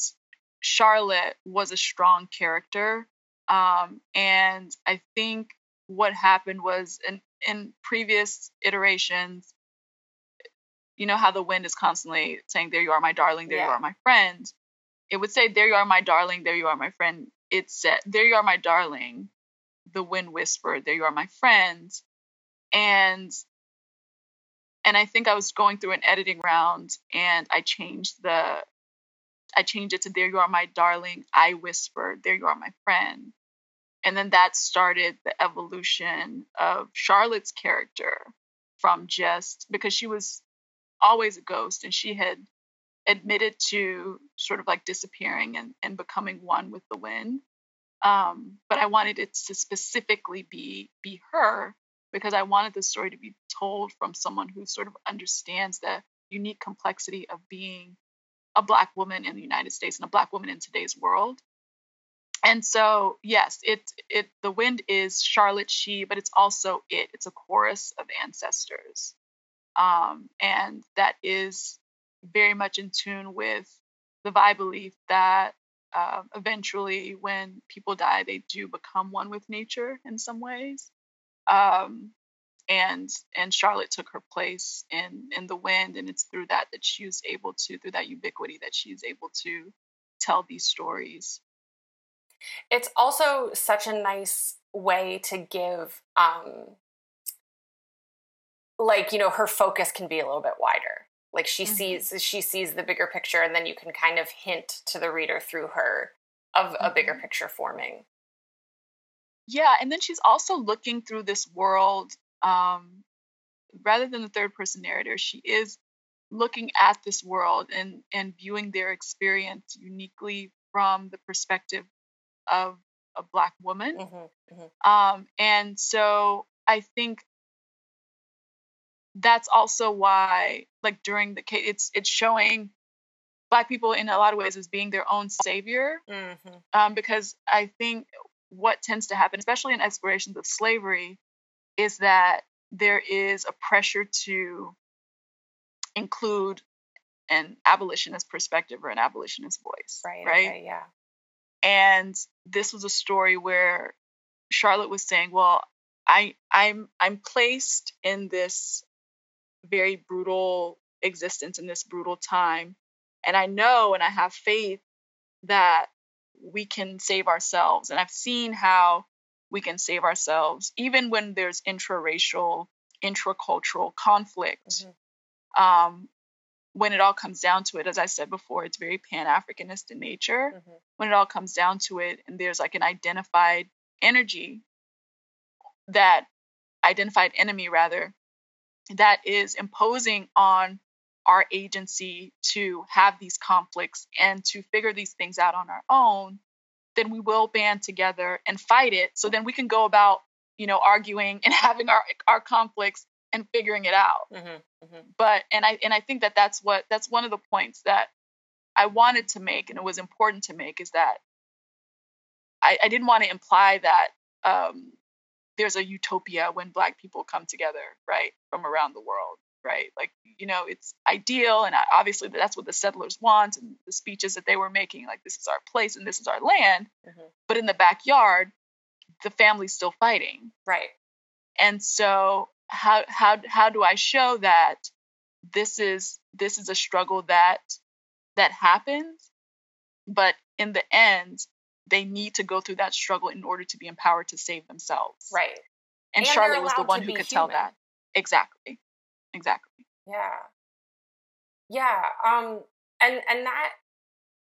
Charlotte was a strong character. Um, and I think what happened was in, in previous iterations, you know how the wind is constantly saying, There you are, my darling, there yeah. you are, my friend. It would say, There you are, my darling, there you are, my friend. It said, There you are, my darling the wind whispered, There you are, my friend. And and I think I was going through an editing round and I changed the I changed it to There you are, my darling. I whispered, There you are, my friend. And then that started the evolution of Charlotte's character from just because she was always a ghost and she had admitted to sort of like disappearing and, and becoming one with the wind um, but I wanted it to specifically be be her because I wanted the story to be told from someone who sort of understands the unique complexity of being a black woman in the United States and a black woman in today's world. And so, yes, it it the wind is Charlotte She, but it's also it. It's a chorus of ancestors, um, and that is very much in tune with the Vai belief that uh, eventually, when people die, they do become one with nature in some ways. Um, and and Charlotte took her place in in the wind, and it's through that that she was able to, through that ubiquity, that she's able to tell these stories. It's also such a nice way to give, um, like you know, her focus can be a little bit wider like she mm-hmm. sees she sees the bigger picture and then you can kind of hint to the reader through her of a bigger mm-hmm. picture forming yeah and then she's also looking through this world um rather than the third person narrator she is looking at this world and and viewing their experience uniquely from the perspective of a black woman mm-hmm, mm-hmm. Um, and so i think that's also why like during the case it's it's showing black people in a lot of ways as being their own savior mm-hmm. um, because i think what tends to happen especially in explorations of slavery is that there is a pressure to include an abolitionist perspective or an abolitionist voice right right okay, yeah and this was a story where charlotte was saying well i i'm i'm placed in this very brutal existence in this brutal time. And I know and I have faith that we can save ourselves. And I've seen how we can save ourselves, even when there's intraracial, intracultural conflict. Mm-hmm. Um, when it all comes down to it, as I said before, it's very Pan Africanist in nature. Mm-hmm. When it all comes down to it, and there's like an identified energy, that identified enemy rather, that is imposing on our agency to have these conflicts and to figure these things out on our own, then we will band together and fight it. So then we can go about, you know, arguing and having our our conflicts and figuring it out. Mm-hmm, mm-hmm. But and I and I think that that's what that's one of the points that I wanted to make and it was important to make is that I, I didn't want to imply that um, there's a utopia when black people come together right from around the world right? Like you know it's ideal and obviously that's what the settlers want and the speeches that they were making like this is our place and this is our land. Mm-hmm. but in the backyard the family's still fighting. Right. And so how how how do i show that this is this is a struggle that that happens? But in the end they need to go through that struggle in order to be empowered to save themselves. Right. And, and Charlotte was the one who could human. tell that. Exactly. Exactly. Yeah. Yeah. Um and and that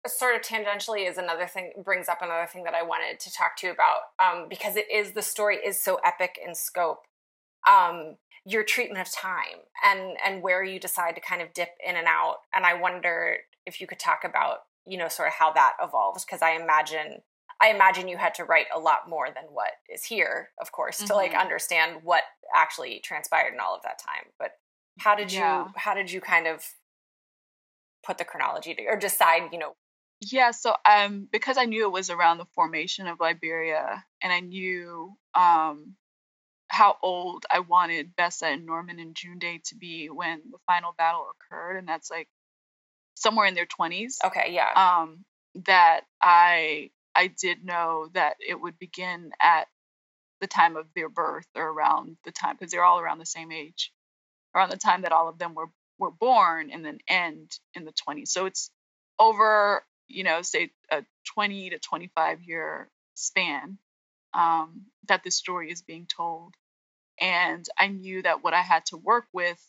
sort of tangentially is another thing brings up another thing that I wanted to talk to you about um because it is the story is so epic in scope. Um your treatment of time and and where you decide to kind of dip in and out and I wonder if you could talk about you know sort of how that evolves because I imagine I imagine you had to write a lot more than what is here, of course, mm-hmm. to like mm-hmm. understand what actually transpired in all of that time. But how did yeah. you how did you kind of put the chronology to, or decide, you know? Yeah, so um because I knew it was around the formation of Liberia and I knew um how old I wanted Gbessa and Norman and June Dey to be when the final battle occurred, and that's like somewhere in their 20s. Okay, yeah. Um, that I I did know that it would begin at the time of their birth or around the time because they're all around the same age, around the time that all of them were were born and then end in the 20s. So it's over, you know, say a 20 to 25 year span um, that this story is being told. And I knew that what I had to work with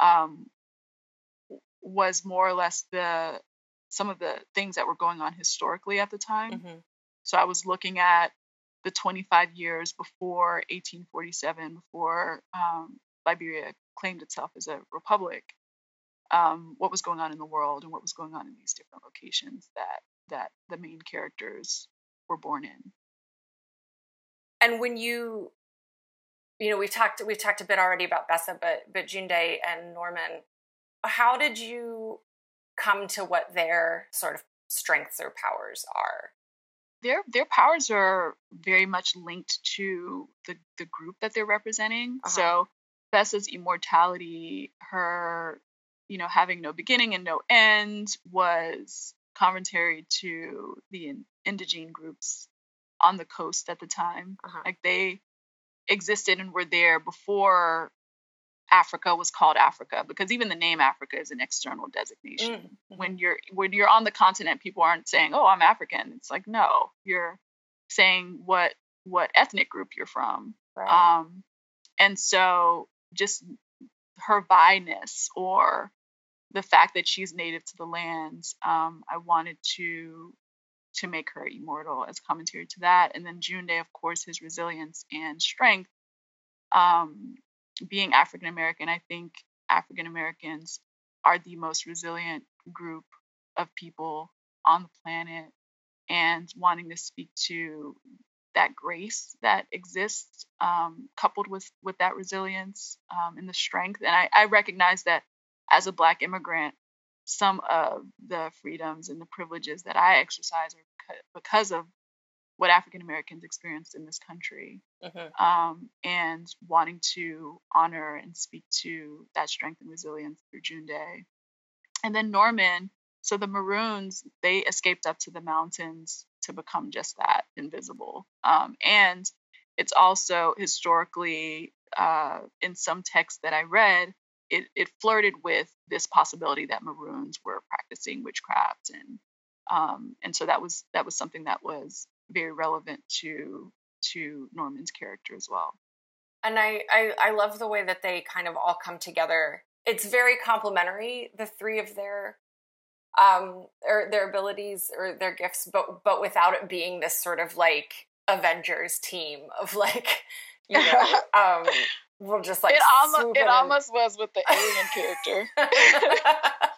um, was more or less the some of the things that were going on historically at the time. Mm-hmm. So I was looking at the 25 years before 1847, before um, Liberia claimed itself as a republic, um, what was going on in the world and what was going on in these different locations that that the main characters were born in. And when you, you know, we've talked we've talked a bit already about Gbessa, but but June Dey and Norman, how did you come to what their sort of strengths or powers are? Their their powers are very much linked to the the group that they're representing. Uh-huh. So Gbessa's immortality, her you know having no beginning and no end, was commentary to the indigene groups on the coast at the time. Uh-huh. Like they existed and were there before Africa was called Africa because even the name Africa is an external designation. Mm-hmm. When you're when you're on the continent, people aren't saying, "Oh, I'm African." It's like, no, you're saying what what ethnic group you're from. Right. Um, and so just her bi-ness or the fact that she's native to the lands, um, I wanted to to make her immortal as commentary to that. And then June Dey, of course, his resilience and strength um, being African American, I think African Americans are the most resilient group of people on the planet and wanting to speak to that grace that exists um, coupled with with that resilience um, and the strength. And I, I recognize that as a black immigrant some of the freedoms and the privileges that i exercise are because of what african americans experienced in this country mm-hmm. um, and wanting to honor and speak to that strength and resilience through June Dey and then norman so the maroons they escaped up to the mountains to become just that invisible. Um, and it's also historically, uh, in some texts that I read, it, it flirted with this possibility that Maroons were practicing witchcraft, and um, and so that was that was something that was very relevant to to Norman's character as well. And I, I I love the way that they kind of all come together. It's very complementary, the three of their um, or their abilities or their gifts, but but without it being this sort of like Avengers team of like, you know, um, we'll just like it almost it almost was with the alien character.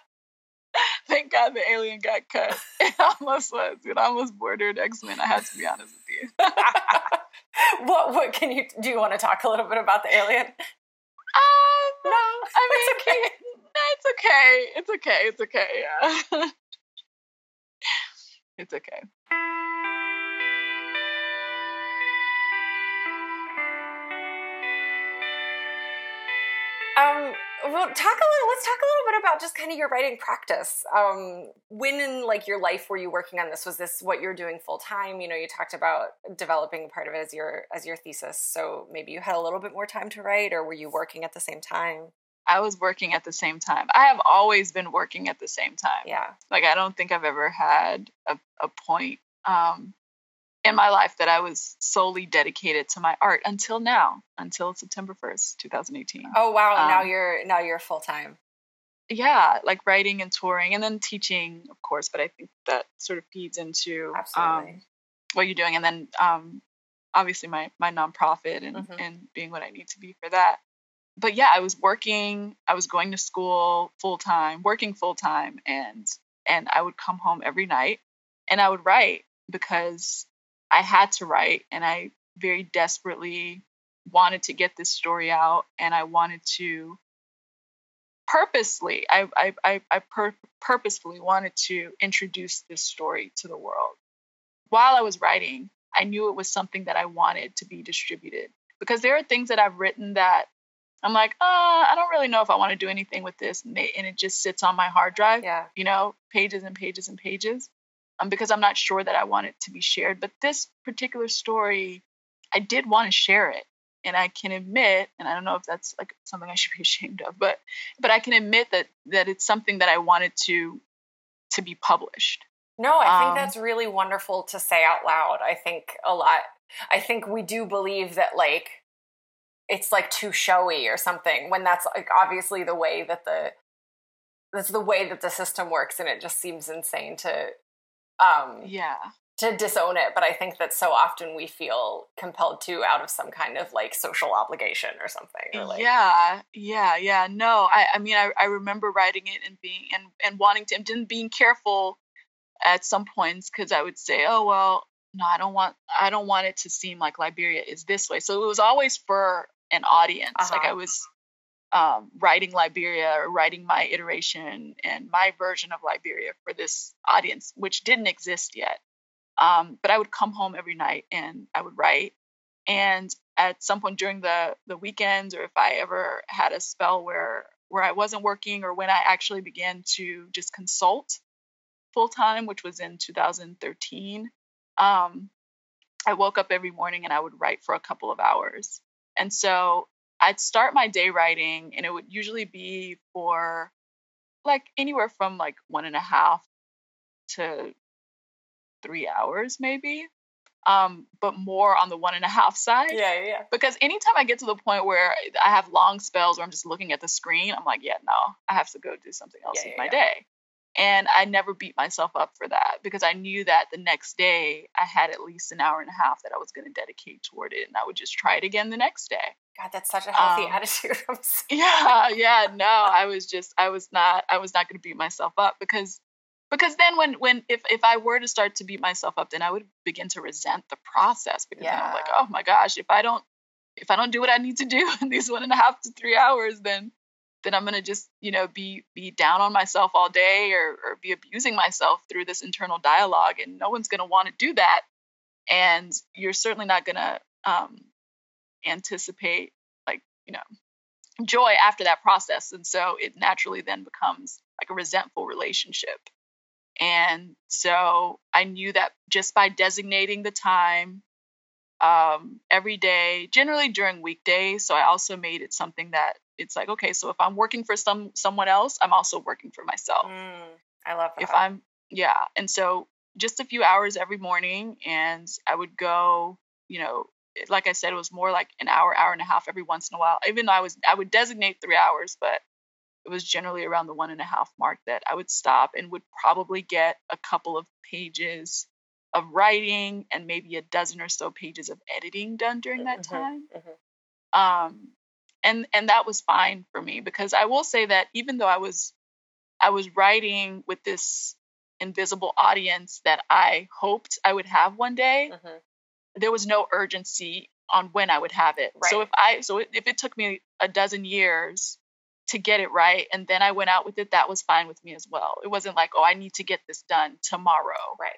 God the alien got cut. It almost was. It almost bordered X Men. I have to be honest with you. what what can you do? You want to talk a little bit about the alien? Um, no, I mean, it's okay. it's okay. It's okay. It's okay. Yeah. it's okay. Um, well, talk a little. Let's talk a little bit about just kind of your writing practice. Um, when in like your life were you working on this? Was this what you're doing full time? You know, you talked about developing part of it as your as your thesis. So maybe you had a little bit more time to write, or were you working at the same time? I was working at the same time. I have always been working at the same time. Yeah. Like I don't think I've ever had a, a point um, in my life that I was solely dedicated to my art until now, until September 1st, 2018. Oh wow, um, now you're now you're full time. Yeah, like writing and touring and then teaching, of course, but I think that sort of feeds into um, what you're doing and then um, obviously my my nonprofit and mm-hmm. and being what I need to be for that but yeah, I was working, I was going to school full time, working full time and and I would come home every night and I would write because I had to write and I very desperately wanted to get this story out and I wanted to purposely I I I, I pur- purposefully wanted to introduce this story to the world. While I was writing, I knew it was something that I wanted to be distributed because there are things that I've written that I'm like, uh, I don't really know if I want to do anything with this, and it just sits on my hard drive. Yeah. You know, pages and pages and pages, um, because I'm not sure that I want it to be shared. But this particular story, I did want to share it, and I can admit, and I don't know if that's like something I should be ashamed of, but but I can admit that that it's something that I wanted to to be published. No, I think um, that's really wonderful to say out loud. I think a lot. I think we do believe that like it's like too showy or something when that's like obviously the way that the that's the way that the system works and it just seems insane to um yeah to disown it but i think that so often we feel compelled to out of some kind of like social obligation or something or like, yeah yeah yeah no i i mean I, I remember writing it and being and and wanting to and being careful at some points because i would say oh well no i don't want i don't want it to seem like liberia is this way so it was always for an audience. Uh-huh. Like I was um, writing Liberia or writing my iteration and my version of Liberia for this audience, which didn't exist yet. Um, but I would come home every night and I would write. And at some point during the the weekends, or if I ever had a spell where where I wasn't working, or when I actually began to just consult full time, which was in 2013, um, I woke up every morning and I would write for a couple of hours. And so I'd start my day writing, and it would usually be for like anywhere from like one and a half to three hours, maybe. Um, but more on the one and a half side. Yeah, yeah. Because anytime I get to the point where I have long spells where I'm just looking at the screen, I'm like, yeah, no, I have to go do something else yeah, with yeah, my yeah. day. And I never beat myself up for that because I knew that the next day I had at least an hour and a half that I was going to dedicate toward it. And I would just try it again the next day. God, that's such a healthy um, attitude. yeah, yeah, no, I was just, I was not, I was not going to beat myself up because, because then when, when, if, if I were to start to beat myself up, then I would begin to resent the process because yeah. I'm like, oh my gosh, if I don't, if I don't do what I need to do in these one and a half to three hours, then then I'm gonna just, you know, be be down on myself all day or, or be abusing myself through this internal dialogue. And no one's gonna want to do that. And you're certainly not gonna um, anticipate like, you know, joy after that process. And so it naturally then becomes like a resentful relationship. And so I knew that just by designating the time um, every day, generally during weekdays. So I also made it something that it's like, okay, so if I'm working for some someone else, I'm also working for myself. Mm, I love that. If I'm yeah, and so just a few hours every morning, and I would go, you know, like I said, it was more like an hour, hour and a half every once in a while. Even though I was, I would designate three hours, but it was generally around the one and a half mark that I would stop and would probably get a couple of pages of writing and maybe a dozen or so pages of editing done during that mm-hmm, time. Mm-hmm. Um, and and that was fine for me because I will say that even though I was I was writing with this invisible audience that I hoped I would have one day, mm-hmm. there was no urgency on when I would have it. Right. So if I so if it took me a dozen years to get it right and then I went out with it, that was fine with me as well. It wasn't like, oh, I need to get this done tomorrow. Right.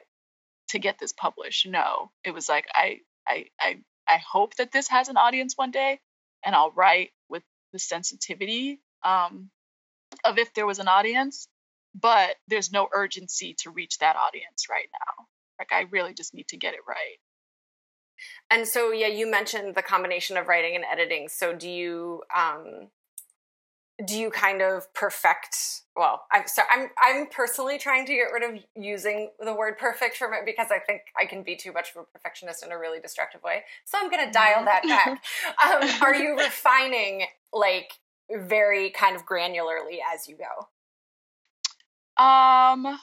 To get this published. No. It was like I I I I hope that this has an audience one day and I'll write the sensitivity um, of if there was an audience, but there's no urgency to reach that audience right now. Like I really just need to get it right. And so, yeah, you mentioned the combination of writing and editing. So, do you um, do you kind of perfect well i'm so i'm i'm personally trying to get rid of using the word perfect from it because i think i can be too much of a perfectionist in a really destructive way. So i'm going to dial that mm-hmm. back. Um, are you refining like very kind of granularly as you go? Um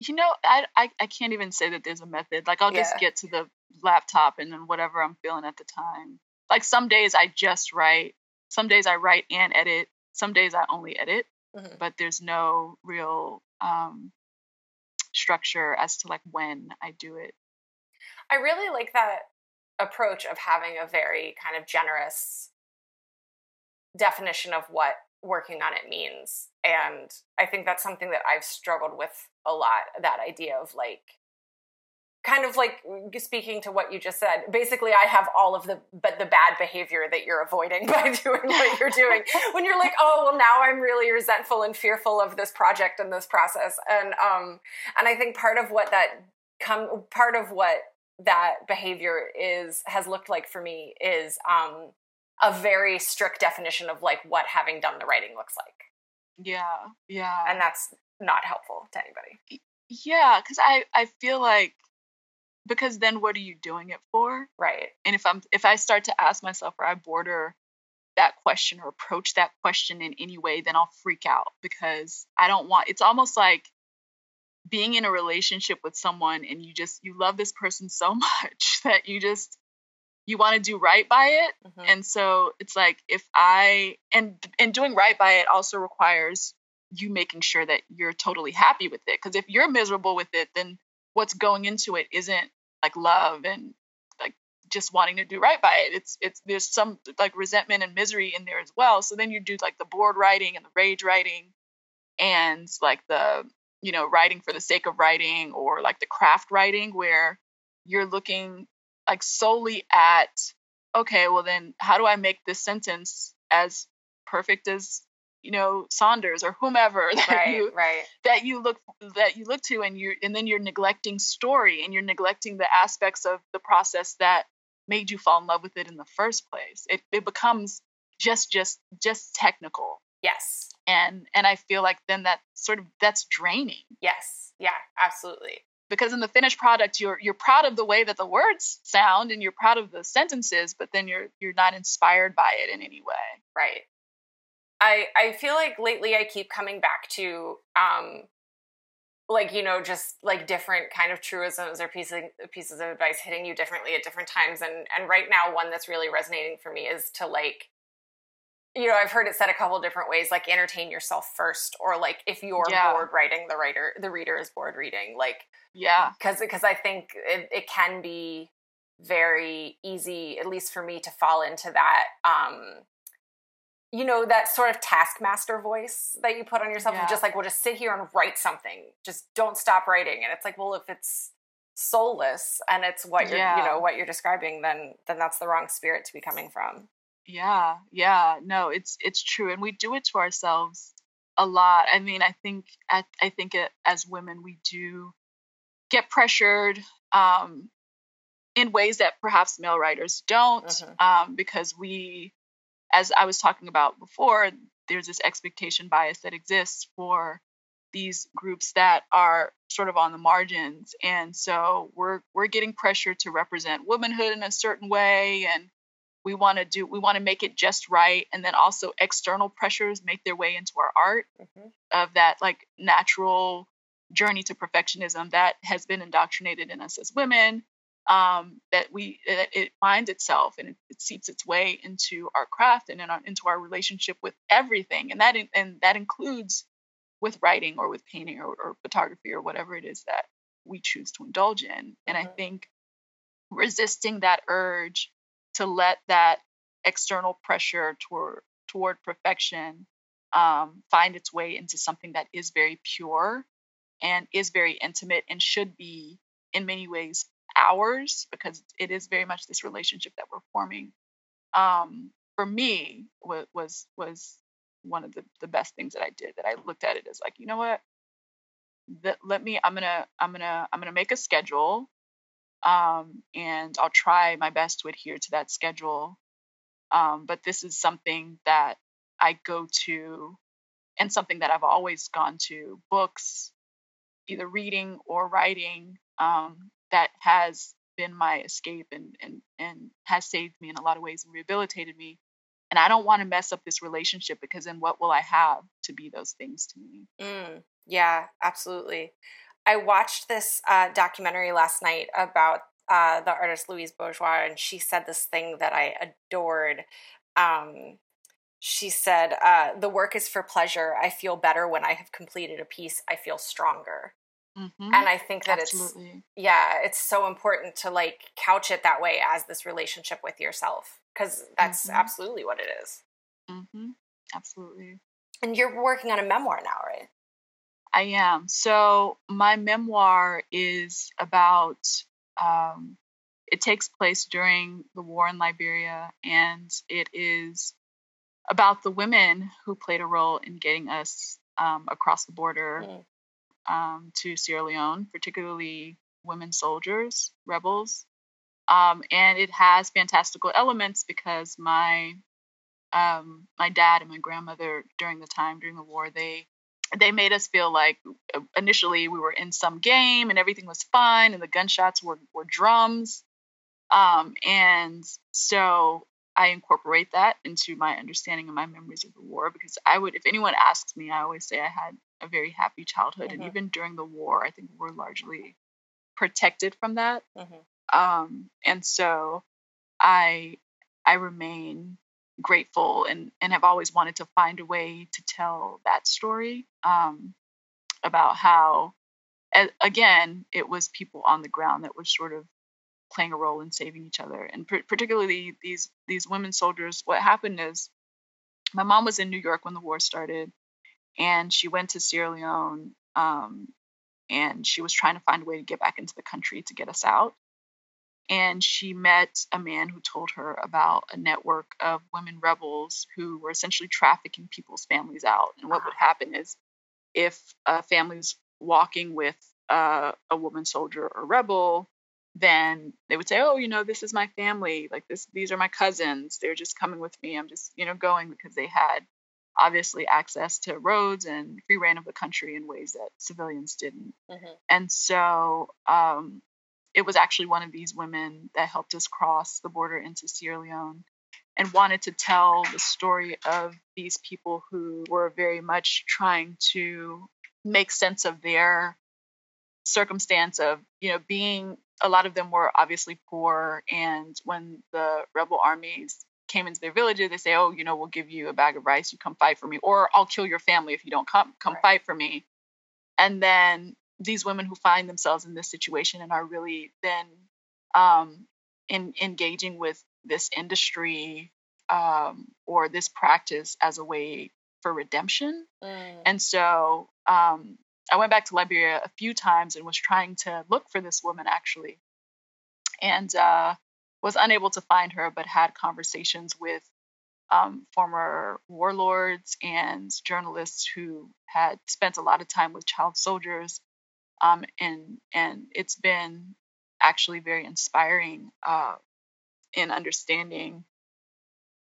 you know i i, I can't even say that there's a method. Like i'll yeah. just get to the laptop and then whatever i'm feeling at the time. Like some days i just write some days I write and edit. Some days I only edit, mm-hmm. but there's no real um, structure as to like when I do it. I really like that approach of having a very kind of generous definition of what working on it means. And I think that's something that I've struggled with a lot that idea of like, kind of like speaking to what you just said basically i have all of the but the bad behavior that you're avoiding by doing what you're doing. When you're like oh well now i'm really resentful and fearful of this project and this process and um and i think part of what that come part of what that behavior is has looked like for me is um a very strict definition of like what having done the writing looks like. Yeah yeah. And that's not helpful to anybody. Yeah because i i feel like because then what are you doing it for? Right. And if i'm if i start to ask myself or i border that question or approach that question in any way then i'll freak out because i don't want it's almost like being in a relationship with someone and you just you love this person so much that you just you want to do right by it. Mm-hmm. and so it's like if i and and doing right by it also requires you making sure that you're totally happy with it because if you're miserable with it then what's going into it isn't like love and like just wanting to do right by it. It's it's there's some like resentment and misery in there as well. So then you do like the board writing and the rage writing and like the you know writing for the sake of writing or like the craft writing where you're looking like solely at okay well then how do i make this sentence as perfect as you know Saunders or whomever that right, you right. that you look that you look to and you and then you're neglecting story and you're neglecting the aspects of the process that made you fall in love with it in the first place. It it becomes just just just technical. Yes. And and I feel like then that sort of that's draining. Yes. Yeah, absolutely. Because in the finished product you're you're proud of the way that the words sound and you're proud of the sentences, but then you're you're not inspired by it in any way. Right I I feel like lately I keep coming back to um like you know just like different kind of truisms or pieces pieces of advice hitting you differently at different times and and right now one that's really resonating for me is to like you know i've heard it said a couple different ways like entertain yourself first or like if you're yeah. bored writing the writer the reader is bored reading like yeah because because i think it, it can be very easy at least for me to fall into that um you know that sort of taskmaster voice that you put on yourself yeah. just like well just sit here and write something. Just don't stop writing. And it's like well if it's soulless and it's what you're yeah. you know what you're describing then then that's the wrong spirit to be coming from. Yeah. Yeah. No it's it's true. And we do it to ourselves a lot. I mean i think i, I think it, as women we do get pressured um in ways that perhaps male writers don't mm-hmm. um because we as I was talking about before, there's this expectation bias that exists for these groups that are sort of on the margins. And so we're we're getting pressure to represent womanhood in a certain way and we want to do we want to make it just right. And then also external pressures make their way into our art mm-hmm. of that like natural journey to perfectionism that has been indoctrinated in us as women um, that we that it finds itself and it, it, seeps its way into our craft and in our, into our relationship with everything, and that in, and that includes with writing or with painting or, or, photography or whatever it is that we choose to indulge in. And mm-hmm. I think resisting that urge to let that external pressure toward toward perfection um, find its way into something that is very pure and is very intimate and should be in many ways ours because it is very much this relationship that we're forming. Um, for me was was was one of the, the best things that I did that I looked at it as like you know what? That let me I'm gonna I'm gonna I'm gonna make a schedule um, and I'll try my best to adhere to that schedule. Um, but this is something that I go to and something that I've always gone to books either reading or writing um, that has been my escape and and and has saved me in a lot of ways and rehabilitated me. And i don't want to mess up this relationship because then what will i have to be those things to me? Mm, yeah absolutely. I watched this uh, documentary last night about uh, the artist louise bourgeois and she said this thing that i adored. Um, she said uh, the work is for pleasure. I feel better when i have completed a piece. I feel stronger Mm-hmm. And I think that Absolutely. it's yeah, it's so important to like couch it that way as this relationship with yourself because that's mm-hmm. absolutely what it is. Mm-hmm. Absolutely. And you're working on a memoir now, right? I am. So my memoir is about. Um, it takes place during the war in Liberia, and it is about the women who played a role in getting us um, across the border mm um, to Sierra Leone, particularly women soldiers, rebels. Um, and it has fantastical elements because my um, my dad and my grandmother during the time during the war they they made us feel like uh, initially we were in some game and everything was fine and the gunshots were were drums um, and so I incorporate that into my understanding and my memories of the war because I would if anyone asks me I always say I had a very happy childhood, mm-hmm. and even during the war, I think we're largely protected from that. Mm-hmm. Um, and so, I I remain grateful and and have always wanted to find a way to tell that story um, about how, again, it was people on the ground that were sort of playing a role in saving each other, and pr- particularly these these women soldiers. What happened is, my mom was in New York when the war started and she went to Sierra Leone um, and she was trying to find a way to get back into the country to get us out. And she met a man who told her about a network of women rebels who were essentially trafficking people's families out. And what would happen is if a family family's walking with uh, a woman soldier or rebel, then they would say, "Oh, you know, this is my family. Like this, these are my cousins. They're just coming with me. I'm just, you know, going because they had obviously access to roads and free reign of the country in ways that civilians didn't. Mm-hmm. And so um, it was actually one of these women that helped us cross the border into Sierra Leone. and wanted to tell the story of these people who were very much trying to make sense of their circumstance of you know being a lot of them were obviously poor and when the rebel armies came into their villages they say oh you know we'll give you a bag of rice you come fight for me or i'll kill your family if you don't come come right. fight for me and then these women who find themselves in this situation and are really then um, in engaging with this industry um, or this practice as a way for redemption. Mm. And so um, I went back to Liberia a few times and was trying to look for this woman actually, and uh, was unable to find her, but had conversations with um, former warlords and journalists who had spent a lot of time with child soldiers. Um, and and it's been actually very inspiring uh, in understanding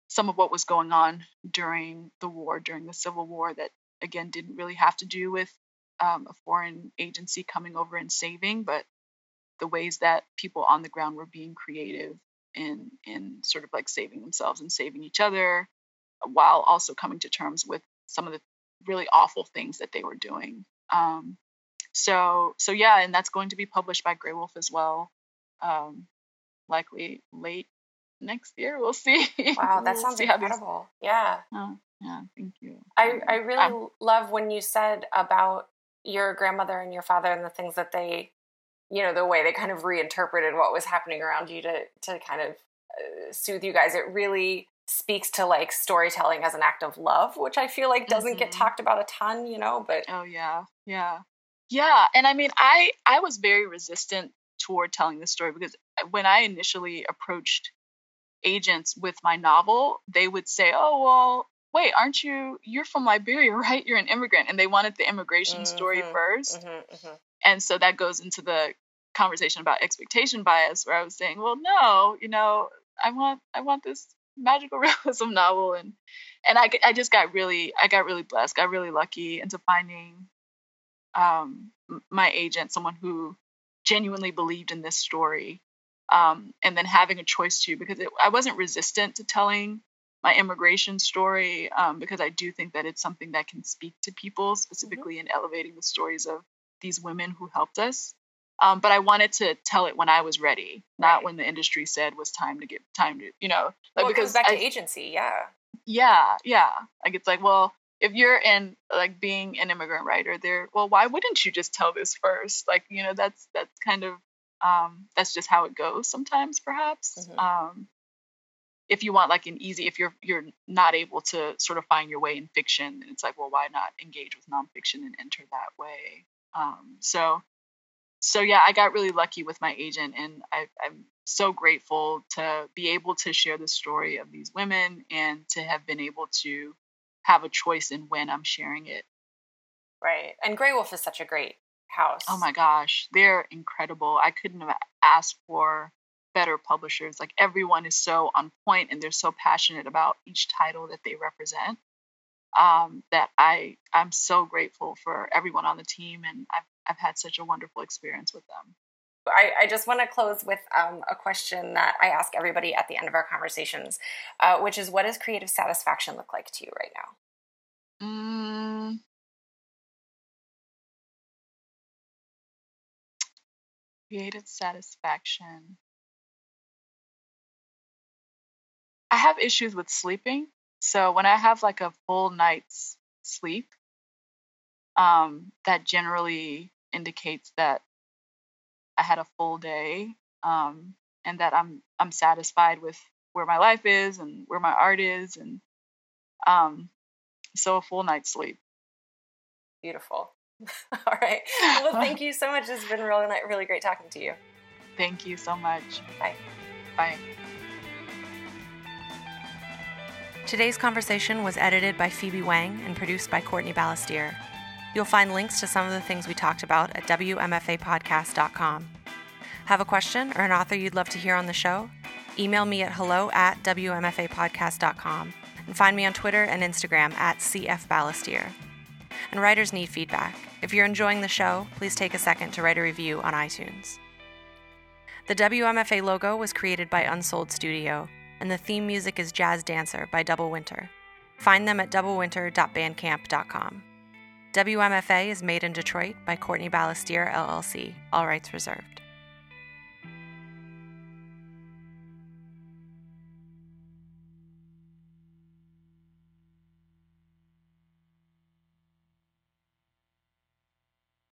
some of what was going on during the war, during the Civil War, that again didn't really have to do with um, a foreign agency coming over and saving, but the ways that people on the ground were being creative in in sort of like saving themselves and saving each other, while also coming to terms with some of the really awful things that they were doing. Um, so so yeah, and that's going to be published by Graywolf as well, um, likely late next year. We'll see. Wow, that we'll sounds incredible. These... Yeah. Oh, yeah, thank you. I, I really um, love when you said about your grandmother and your father and the things that they, you know, the way they kind of reinterpreted what was happening around you to to kind of uh, soothe you guys. It really speaks to like storytelling as an act of love, which I feel like doesn't mm-hmm. get talked about a ton, you know, but Oh yeah. Yeah. Yeah, and I mean I I was very resistant toward telling this story because when I initially approached agents with my novel, they would say, "Oh, well, wait, aren't you you're from Liberia, right? You're an immigrant." And they wanted the immigration mm-hmm, story 1st mm-hmm, mm-hmm. And so that goes into the conversation about expectation bias where I was saying, "Well, no, you know, I want I want this magical realism novel and and I I just got really I got really blessed, got really lucky into finding um my agent, someone who genuinely believed in this story um, and then having a choice to because it, I wasn't resistant to telling my immigration story um, because I do think that it's something that can speak to people mm-hmm. specifically mm-hmm. in elevating the stories of these women who helped us. Um, but I wanted to tell it when I was ready, not right. when the industry said was time to get time to, you know, like well, because back I, to agency, yeah, yeah, yeah. Like it's like, well, if you're in like being an immigrant writer, there, well, why wouldn't you just tell this first? Like, you know, that's that's kind of um, that's just how it goes sometimes, perhaps. Mm-hmm. Um, if you want like an easy, if you're you're not able to sort of find your way in fiction, it's like, well, why not engage with nonfiction and enter that way? Um, so, so yeah, I got really lucky with my agent, and I, I'm so grateful to be able to share the story of these women and to have been able to have a choice in when I'm sharing it. Right, and Graywolf is such a great house. Oh my gosh, they're incredible. I couldn't have asked for better publishers. Like everyone is so on point and they're so passionate about each title that they represent. Um, that I I'm so grateful for everyone on the team and I've I've had such a wonderful experience with them. I, I just want to close with um, a question that I ask everybody at the end of our conversations, uh, which is, what does creative satisfaction look like to you right now? Mm, creative satisfaction. I have issues with sleeping. So when I have like a full night's sleep, um, that generally indicates that I had a full day um, and that I'm I'm satisfied with where my life is and where my art is and um, so a full night's sleep. Beautiful. All right. Well, thank you so much. It's been really, really great talking to you. Thank you so much. Bye. Bye. Today's conversation was edited by Phoebe Wang and produced by Courtney Balestier. You'll find links to some of the things we talked about at WMFApodcast.com. Have a question or an author you'd love to hear on the show? Email me at hello at WMFApodcast.com and find me on Twitter and Instagram at CF and writers need feedback. If you're enjoying the show, please take a second to write a review on iTunes. The WMFA logo was created by Unsold Studio. And the theme music is Jazz Dancer by Double Winter. Find them at doublewinter.bandcamp.com. WMFA is made in Detroit by Courtney Balestier, LLC, all rights reserved.